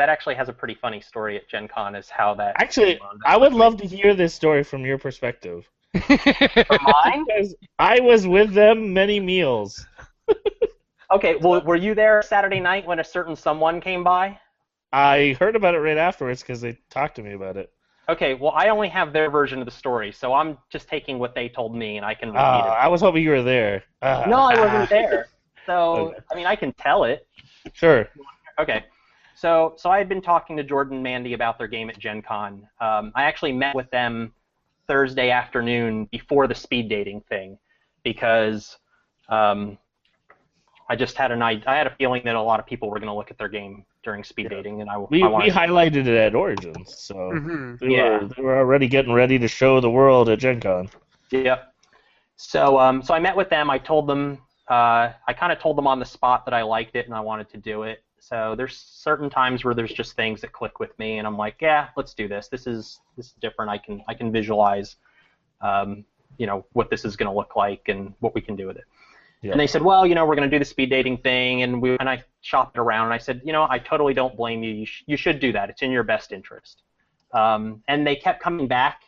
That actually has a pretty funny story at Gen Con, is how that. Actually. I would love to hear this story from your perspective. Mine? Because I was with them many meals. Okay, well, were you there Saturday night when a certain someone came by? I heard about it right afterwards because they talked to me about it. Okay, well, I only have their version of the story, so I'm just taking what they told me, and I can repeat Ah, I was hoping you were there. Ah. it. No, I wasn't there. So, I mean, I can tell it. Sure. Okay. So, so I had been talking to Jordan and Mandy about their game at Gen Con. Um, I actually met with them Thursday afternoon before the speed dating thing because um, I just had an I, I had a feeling that a lot of people were going to look at their game during speed dating, and I, We, I we wanted. highlighted it at Origins, so hmm they, Yeah. were, they were already getting ready to show the world at Gen Con. Yep. So, um, so I met with them. I told them, uh, I kind of told them on the spot that I liked it and I wanted to do it. So there's certain times where there's just things that click with me, and I'm like, yeah, let's do this. This is this is different. I can I can visualize, um, you know, what this is going to look like and what we can do with it. Yeah. And they said, well, you know, we're going to do the speed dating thing, and we and I shopped it around, and I said, you know, I totally don't blame you. You, sh- you should do that. It's in your best interest. Um, and they kept coming back.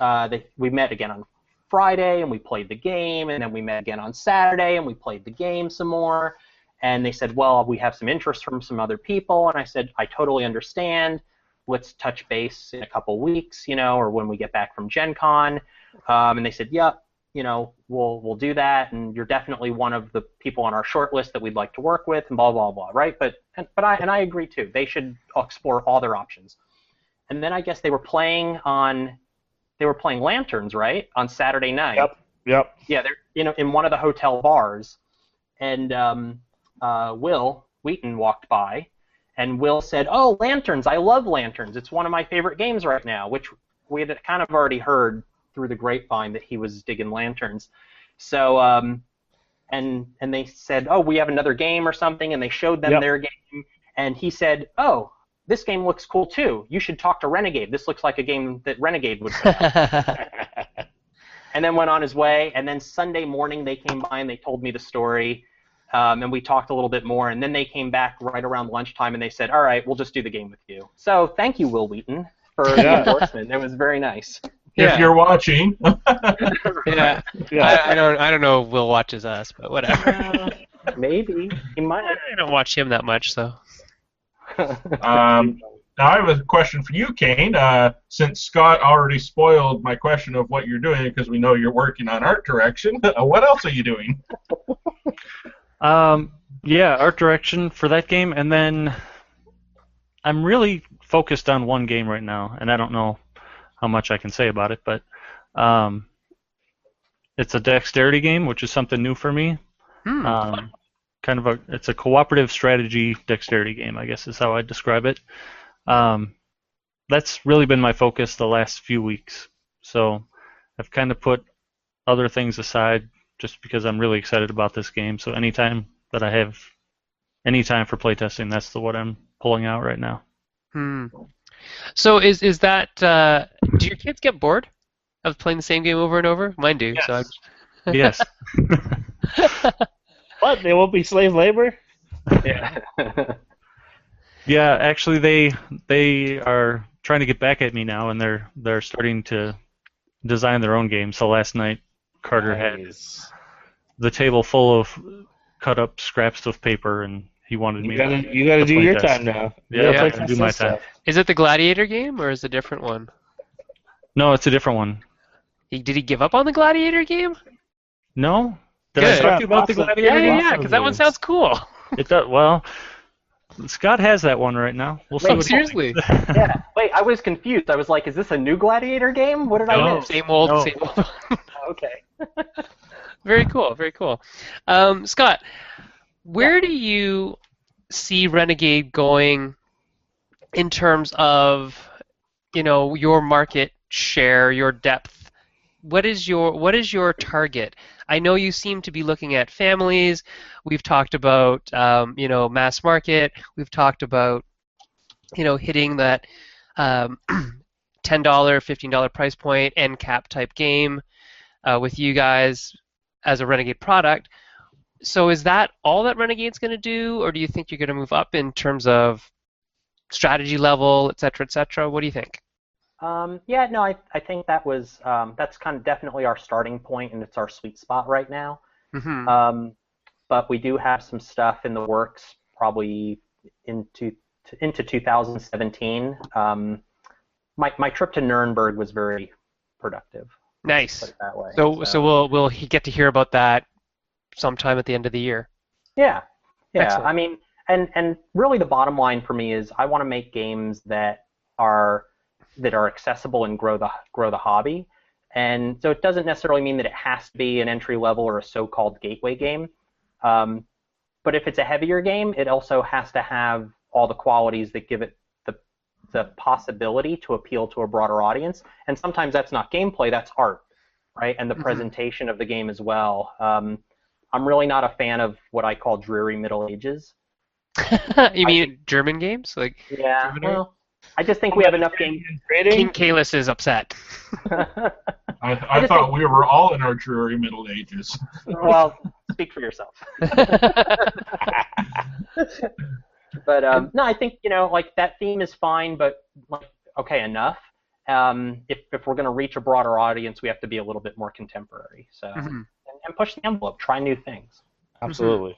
Uh, they, we met again on Friday, and we played the game, and then we met again on Saturday, and we played the game some more. And they said, well, we have some interest from some other people, and I said, I totally understand. Let's touch base in a couple weeks, you know, or when we get back from Gen Con. Um, and they said, yep, you know, we'll we'll do that, and you're definitely one of the people on our short list that we'd like to work with, and blah blah blah, right? But and, but I and I agree too. They should explore all their options. And then I guess they were playing on, they were playing Lanterns, right, on Saturday night. Yep. Yep. Yeah, they're you know in one of the hotel bars, and um, uh, Wil Wheaton walked by, and Wil said, "Oh, Lanterns! I love Lanterns. It's one of my favorite games right now." Which we had kind of already heard through the grapevine that he was digging Lanterns. So, um, and and they said, "Oh, we have another game or something," and they showed them Yep. their game, and he said, "Oh." This game looks cool too. You should talk to Renegade. This looks like a game that Renegade would play and then went on his way. And then Sunday morning they came by and they told me the story, um, and we talked a little bit more. And then they came back right around lunchtime and they said, "All right, we'll just do the game with you." So thank you, Wil Wheaton, for the endorsement. It was very nice. Yeah. If you're watching, yeah. Yeah. I, I don't I don't know if Wil watches us, but whatever. Maybe he might. I don't watch him that much, so. um, now I have a question for you, Kane. Uh, since Scott already spoiled my question of what you're doing because we know you're working on art direction, what else are you doing? Um, yeah, art direction for that game, and then I'm really focused on one game right now, and I don't know how much I can say about it, but um, it's a dexterity game, which is something new for me. Hmm. Um, kind of a it's a cooperative strategy dexterity game, I guess is how I describe it. Um, that's really been my focus the last few weeks. So I've kind of put other things aside just because I'm really excited about this game. So anytime that I have any time for playtesting, that's the what I'm pulling out right now. Hmm. So is is that uh, do your kids get bored of playing the same game over and over? Mine do. So I'm, yes. What? They won't be slave labor? yeah. Yeah, actually, they they are trying to get back at me now, and they're they're starting to design their own games. So last night, Carter had the table full of cut up scraps of paper, and he wanted You me gotta, to. you gotta to do your test. time now. You Yeah, gotta I play gotta test do my time. is it the Gladiator game or is it a different one? No, it's a different one. He, did he give up on the Gladiator game? No. Did Good. I talk to you about the gladiator? Yeah, yeah, yeah. Because that one sounds cool. It does. Well, Scott has that one right now. We'll see. Wait, what seriously? yeah. Wait, I was confused. I was like, is this a new Gladiator game? What did I No. miss? Same old, No. same old. Okay. very cool, very cool. Um, Scott, where do you see Renegade going in terms of, you know, your market share, your depth? What is your what is your target? I know you seem to be looking at families. We've talked about, um, you know, mass market. We've talked about, you know, hitting that um, ten dollar, fifteen dollar price point end cap type game uh, with you guys as a Renegade product. So is that all that Renegade's going to do, or do you think you're going to move up in terms of strategy level, et cetera, et cetera? What do you think? Um, yeah, no, I, I think that was um, that's kind of definitely our starting point, and it's our sweet spot right now. Mm-hmm. Um, but we do have some stuff in the works, probably into into 2017. Um, my my trip to Nuremberg was very productive. Nice. way. So, so we'll we'll get to hear about that sometime at the end of the year. Yeah, yeah. Excellent. I mean, and and really the bottom line for me is I want to make games that are that are accessible and grow the grow the hobby. And so it doesn't necessarily mean that it has to be an entry level or a so-called gateway game. Um, but if it's a heavier game, it also has to have all the qualities that give it the the possibility to appeal to a broader audience. And sometimes that's not gameplay, that's art, right? And the Mhm. presentation of the game as well. Um, I'm really not a fan of what I call dreary Middle Ages. you mean German games? Like Yeah. Well, I just think we have enough games. King Trading? Kalis is upset. I, I just thought think- we were all in our dreary Middle Ages. well, speak for yourself. But um, no, I think you know, like that theme is fine, but like, okay, enough. Um, if if we're going to reach a broader audience, we have to be a little bit more contemporary. So Mhm. and, and push the envelope, try new things. Absolutely.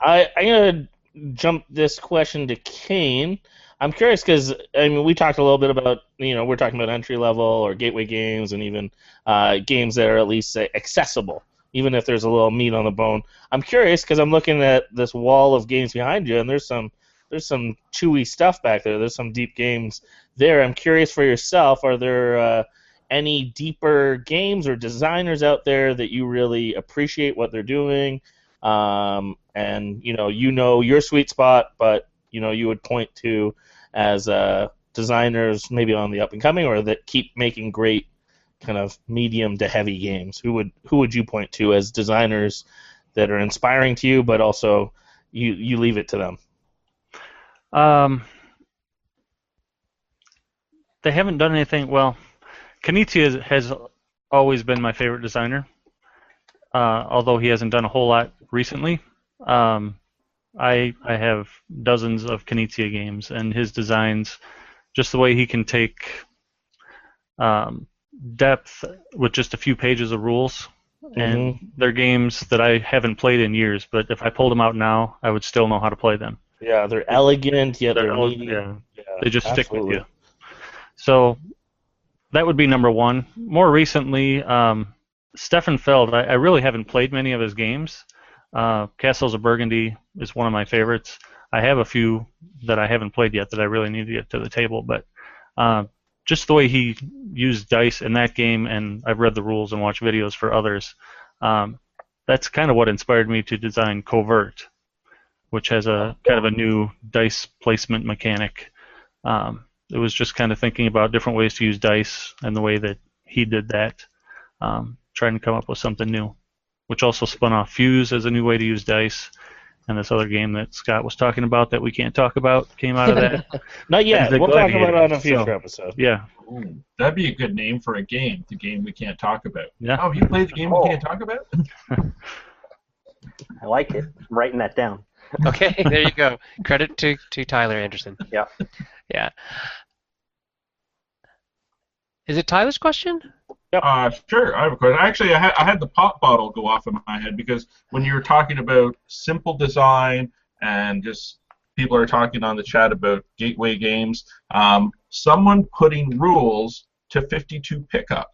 I I'm gonna jump this question to Kane. I'm curious because I mean we talked a little bit about you know we're talking about entry level or gateway games and even uh, games that are at least say, accessible, even if there's a little meat on the bone. I'm curious because I'm looking at this wall of games behind you and there's some there's some chewy stuff back there. There's some deep games there. I'm curious for yourself. Are there uh, any deeper games or designers out there that you really appreciate what they're doing? um, and you know you know your sweet spot, but you know you would point to as uh, designers maybe on the up and coming or that keep making great kind of medium to heavy games. Who would who would you point to as designers that are inspiring to you, but also you you leave it to them? Um, they haven't done anything. Well, Knizia has always been my favorite designer, uh, although he hasn't done a whole lot recently. Um, I I have dozens of Knizia games, and his designs, just the way he can take um, depth with just a few pages of rules. And they're games that I haven't played in years, but if I pulled them out now, I would still know how to play them. Yeah, they're elegant yet they're, They're yeah, Yeah, they just stick with you. So that would be number one. More recently, um, Stefan Feld. I, I really haven't played many of his games, Uh, Castles of Burgundy is one of my favorites. I have a few that I haven't played yet that I really need to get to the table, but uh, just the way he used dice in that game, and I've read the rules and watched videos for others. Um, that's kind of what inspired me to design Covert, which has a kind of a new dice placement mechanic. Um, it was just kind of thinking about different ways to use dice and the way that he did that, um, trying to come up with something new, which also spun off Fuse as a new way to use dice. And this other game that Scott was talking about that we can't talk about came out of that. Not yet. We'll talk about it on a future so- episode. yeah, Ooh, that'd be a good name for a game. The game we can't talk about. yeah. Oh, you played the game Oh. we can't talk about? I like it. I'm writing that down. Okay, there you go. Credit to, to Tyler Anderson. Yeah. Yeah. Is it Tyler's question? Uh, sure. I have a question. Actually, I had, I had the pop bottle go off in my head because when you were talking about simple design and just people are talking on the chat about gateway games, um, someone putting rules to 52 pickup.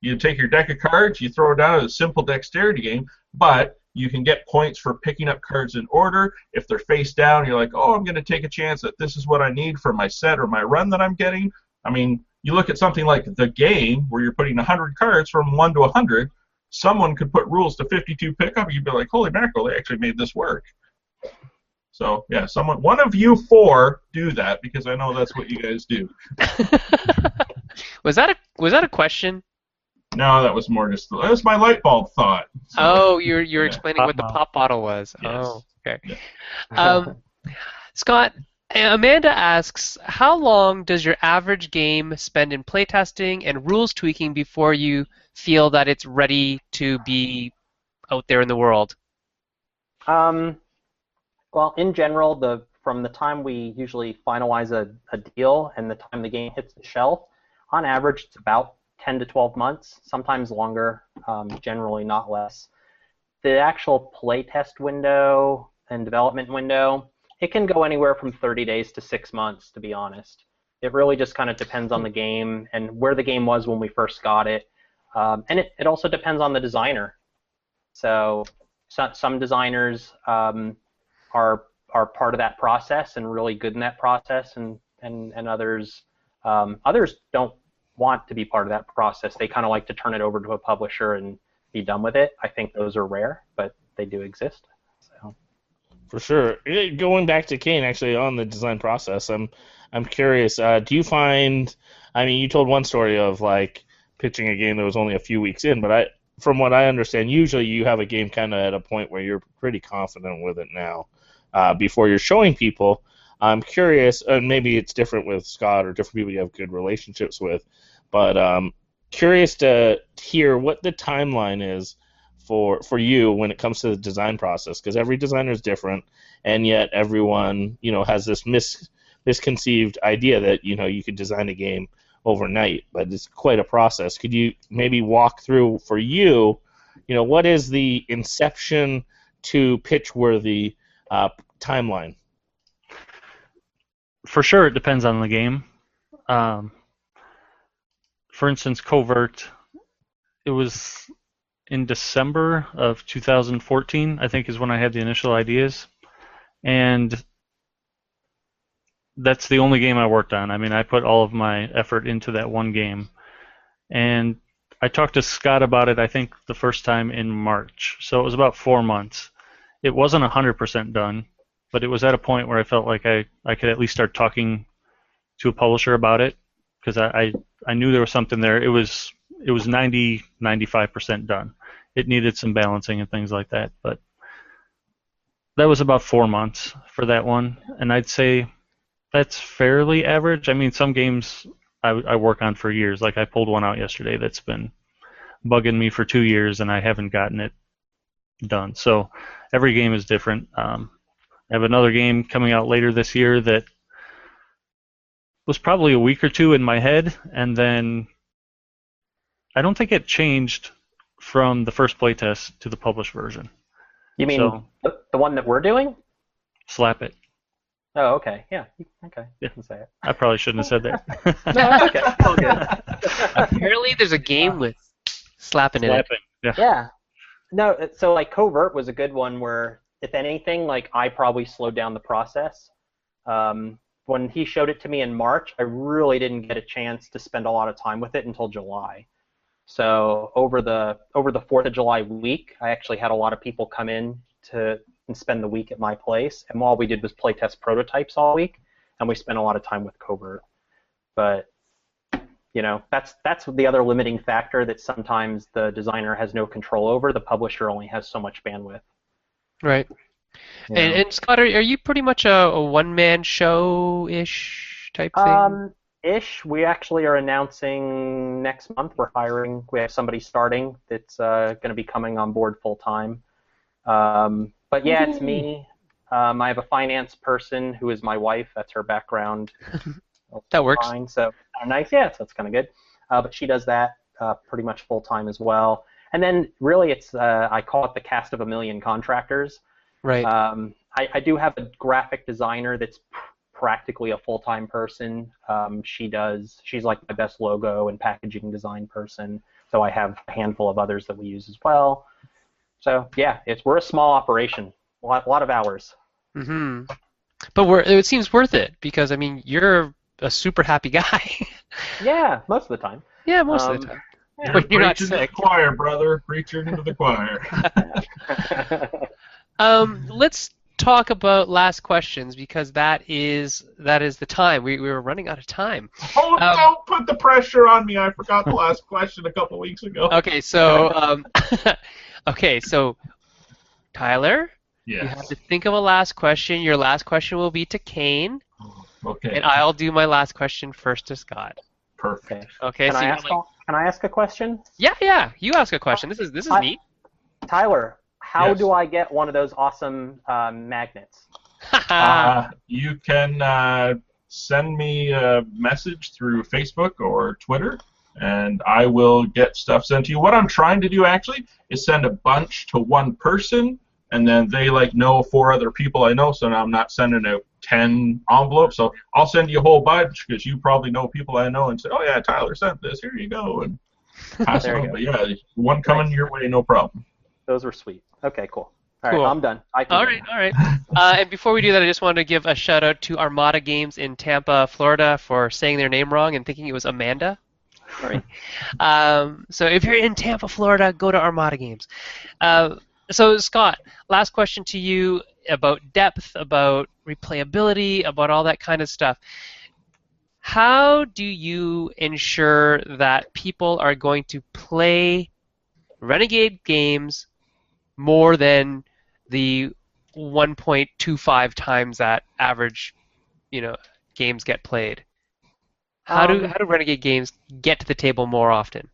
You take your deck of cards, you throw it down as a simple dexterity game, but you can get points for picking up cards in order. If they're face down, you're like, oh, I'm going to take a chance that this is what I need for my set or my run that I'm getting. I mean, you look at something like the game where you're putting 100 cards from 1 to 100 someone could put rules to 52 pickup you'd be like holy mackerel they actually made this work so yeah someone one of you four do that because i know that's what you guys do was that a was that a question? No that was more just that was my light bulb thought So, Oh, you're you're Yeah. explaining what the Pop pop bottle was. Yes. Oh, okay. Yeah. Um, Scott, Amanda asks, how long does your average game spend in playtesting and rules tweaking before you feel that it's ready to be out there in the world? Um, well, in general, the from the time we usually finalize a, a deal and the time the game hits the shelf, on average, it's about 10 to 12 months, sometimes longer, um, generally not less. The actual playtest window and development window, it can go anywhere from 30 days to six months, to be honest. It really just kind of depends on the game and where the game was when we first got it. Um, and it, it also depends on the designer. So some, some designers um, are are part of that process and really good in that process, and and and others um, others don't want to be part of that process. They kind of like to turn it over to a publisher and be done with it. I think those are rare, but they do exist. So For sure. Going back to Kane, actually, on the design process, I'm I'm curious. Uh, do you find? I mean, you told one story of like pitching a game that was only a few weeks in, but I, from what I understand, usually you have a game kind of at a point where you're pretty confident with it now, uh, before you're showing people. I'm curious, and maybe it's different with Scott or different people you have good relationships with, but um, curious to hear what the timeline is for for you when it comes to the design process because every designer is different and yet everyone you know has this mis misconceived idea that you know you could design a game overnight but it's quite a process. Could you maybe walk through for you you know what is the inception to pitch worthy uh, timeline for sure it depends on the game. Um, for instance, Covert, it was in December of 2014, I think, is when I had the initial ideas, and that's the only game I worked on. I mean, I put all of my effort into that one game, and I talked to Scott about it. I think the first time in March, so it was about four months. It wasn't 100% done but it was at a point where I felt like I, I could at least start talking to a publisher about it because I, I, I knew there was something there. It was it was 90 95% done. It needed some balancing and things like that, but that was about four months for that one, and I'd say that's fairly average. I mean, some games I, I work on for years. Like I pulled one out yesterday that's been bugging me for two years, and I haven't gotten it done. So every game is different. Um, I have another game coming out later this year that was probably a week or two in my head, and then I don't think it changed from the first playtest to the published version. you mean So- the, the one that we're doing? Slap it. Oh, okay. Yeah. Okay. Yeah. You can say it. I probably shouldn't have said that. No, okay. All good. Apparently, there's a game with slapping in it. Slapping. Yeah. Yeah. no, so like covert was a good one where, if anything, like I probably slowed down the process. Um, when he showed it to me in March, I really didn't get a chance to spend a lot of time with it until July. So over the over the Fourth of July week, I actually had a lot of people come in to and spend the week at my place, and all we did was play test prototypes all week, and we spent a lot of time with covert. But you know, that's that's the other limiting factor that sometimes the designer has no control over. The publisher only has so much bandwidth. Right. you And, know. and Scott, are, are you pretty much a, a one-man show-ish type thing? Um, ish. We actually are announcing next month we're hiring. We have somebody starting that's uh, going to be coming on board full time. Um, but yeah, it's me. Um, I have a finance person who is my wife. That's her background. that works. Fine. So uh, nice. Yeah, so that's kind of good. Uh, but she does that uh, pretty much full time as well. And then really, it's uh, I call it the cast of a million contractors. Right. Um, I, I do have a graphic designer that's practically a full-time person. Um, she does. She's like my best logo and packaging design person. So I have a handful of others that we use as well. So yeah, it's we're a small operation. A lot, a lot of hours. hmm But we're, it seems worth it because I mean you're a super happy guy. Yeah, most of the time. yeah, most of Um, the time. Yeah. When you're not preaching sick. the choir, brother. Preaching to the choir. Um, let's talk about last questions because that is that is the time. We, we were running out of time. Oh, Um, don't put the pressure on me. I forgot the last question a couple weeks ago. Okay, so um, okay, so Tyler, you have to think of a last question. Your last question will be to Kane, Okay. and I'll do my last question first to Scott. Perfect. Okay. Okay, Can so I you ask? have, like, Can I ask a question, yeah, yeah, you ask a question. This is this is I- neat. Tyler? How Yes. do I get one of those awesome um, magnets? Uh, you can uh, send me a message through Facebook or Twitter, and I will get stuff sent to you. What I'm trying to do actually is send a bunch to one person, and then they like know four other people I know. So now I'm not sending out ten envelopes. So I'll send you a whole bunch because you probably know people I know and say, "Oh yeah, Tyler sent this. Here you go." And pass it on. go. But yeah, one coming your way, no problem. Those were sweet. Okay, cool. All right, Cool. I'm done. I can All go right, now. all right. Uh, and before we do that, I just wanted to give a shout out to Armada Games in Tampa, Florida, for saying their name wrong and thinking it was Amanda. Sorry. um, so if you're in Tampa, Florida, go to Armada Games. Uh, so Scott, last question to you about depth, about replayability, about all that kind of stuff. How do you ensure that people are going to play Renegade games more than the 1.25 times that average, you know, games get played. How do Um, how do Renegade games get to the table more often?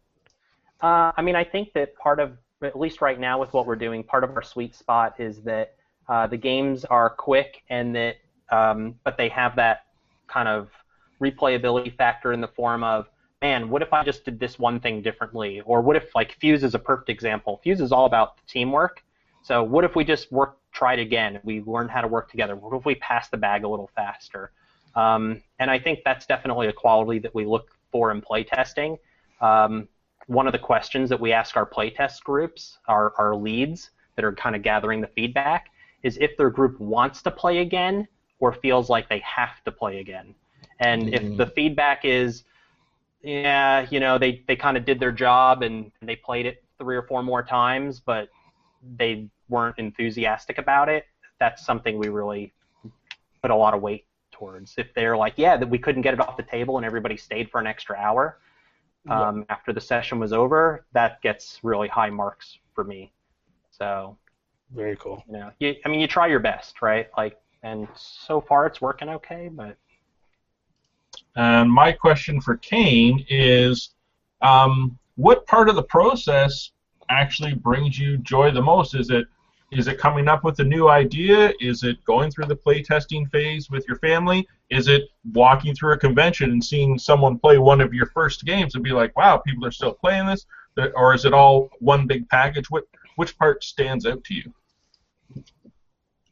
Uh, I mean, I think that part of, at least right now with what we're doing, part of our sweet spot is that uh, the games are quick and that, um, but they have that kind of replayability factor in the form of, man, what if I just did this one thing differently? Or what if, like, Fuse is a perfect example. Fuse is all about teamwork. So what if we just work, tried again? We learned how to work together. What if we pass the bag a little faster? Um, and I think that's definitely a quality that we look for in playtesting. Um, one of the questions that we ask our playtest groups, our, our leads that are kind of gathering the feedback, is if their group wants to play again or feels like they have to play again. And if mm. the feedback is, yeah, you know, they, they kind of did their job and they played it three or four more times, but they weren't enthusiastic about it, that's something we really put a lot of weight towards. If they're like, yeah, that we couldn't get it off the table and everybody stayed for an extra hour um, after the session was over, that gets really high marks for me. So, Very cool. you know, you, I mean, you try your best, right? Like, and so far it's working okay, but And my question for Kane is, um, what part of the process actually brings you joy the most? Is it is it coming up with a new idea? Is it going through the playtesting phase with your family? Is it walking through a convention and seeing someone play one of your first games and be like, "Wow, people are still playing this"? Or is it all one big package? What which part stands out to you?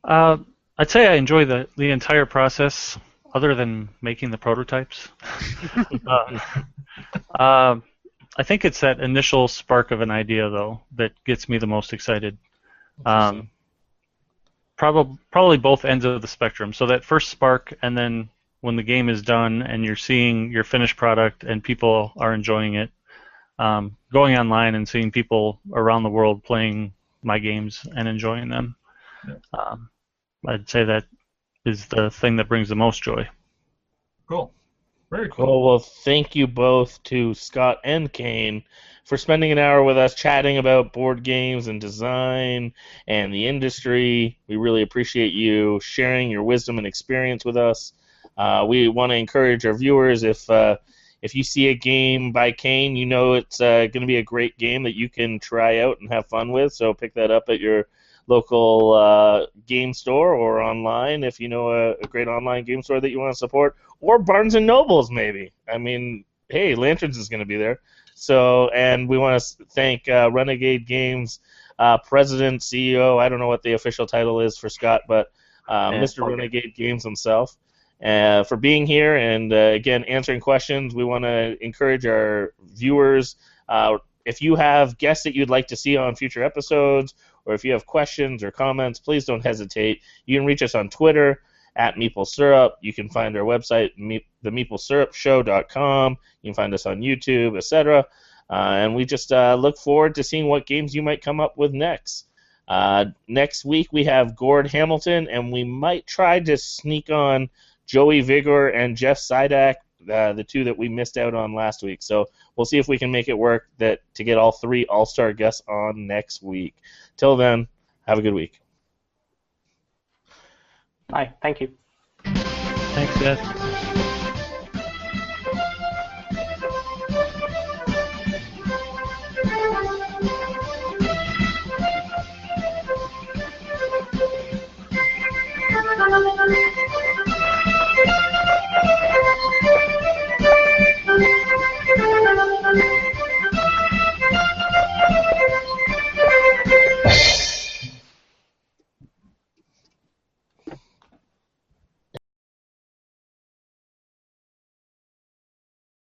Uh, I'd say I enjoy the, the entire process, other than making the prototypes. uh, um, I think it's that initial spark of an idea though that gets me the most excited. Um, probably probably both ends of the spectrum. So that first spark, and then when the game is done and you're seeing your finished product and people are enjoying it, um, going online and seeing people around the world playing my games and enjoying them. Yeah. Um, I'd say that is the thing that brings the most joy. Cool. Very cool. Cool. Well, thank you both to Scott and Kane for spending an hour with us chatting about board games and design and the industry. We really appreciate you sharing your wisdom and experience with us. Uh, we want to encourage our viewers if uh, if you see a game by Kane, you know it's uh, going to be a great game that you can try out and have fun with. So pick that up at your local uh, game store or online if you know a, a great online game store that you want to support, or Barnes and Nobles maybe. I mean, hey, Lanterns is going to be there. So, and we want to thank uh, Renegade Games uh, president, CEO. I don't know what the official title is for Scott, but uh, Yeah, Mr. okay. Renegade Games himself. Uh, for being here and uh, again answering questions, we want to encourage our viewers. Uh, if you have guests that you'd like to see on future episodes, or if you have questions or comments, please don't hesitate. You can reach us on Twitter at Meeple Syrup. You can find our website, me- themeeplesyrupshow.com. You can find us on YouTube, etc. Uh, and we just uh, look forward to seeing what games you might come up with next. Uh, next week we have Gord Hamilton, and we might try to sneak on Joey Vigour and Jeff Sidak, uh, the two that we missed out on last week. So we'll see if we can make it work that to get all three All-Star guests on next week. Till then, have a good week. Hi, thank you. Thanks, guys. Thank you.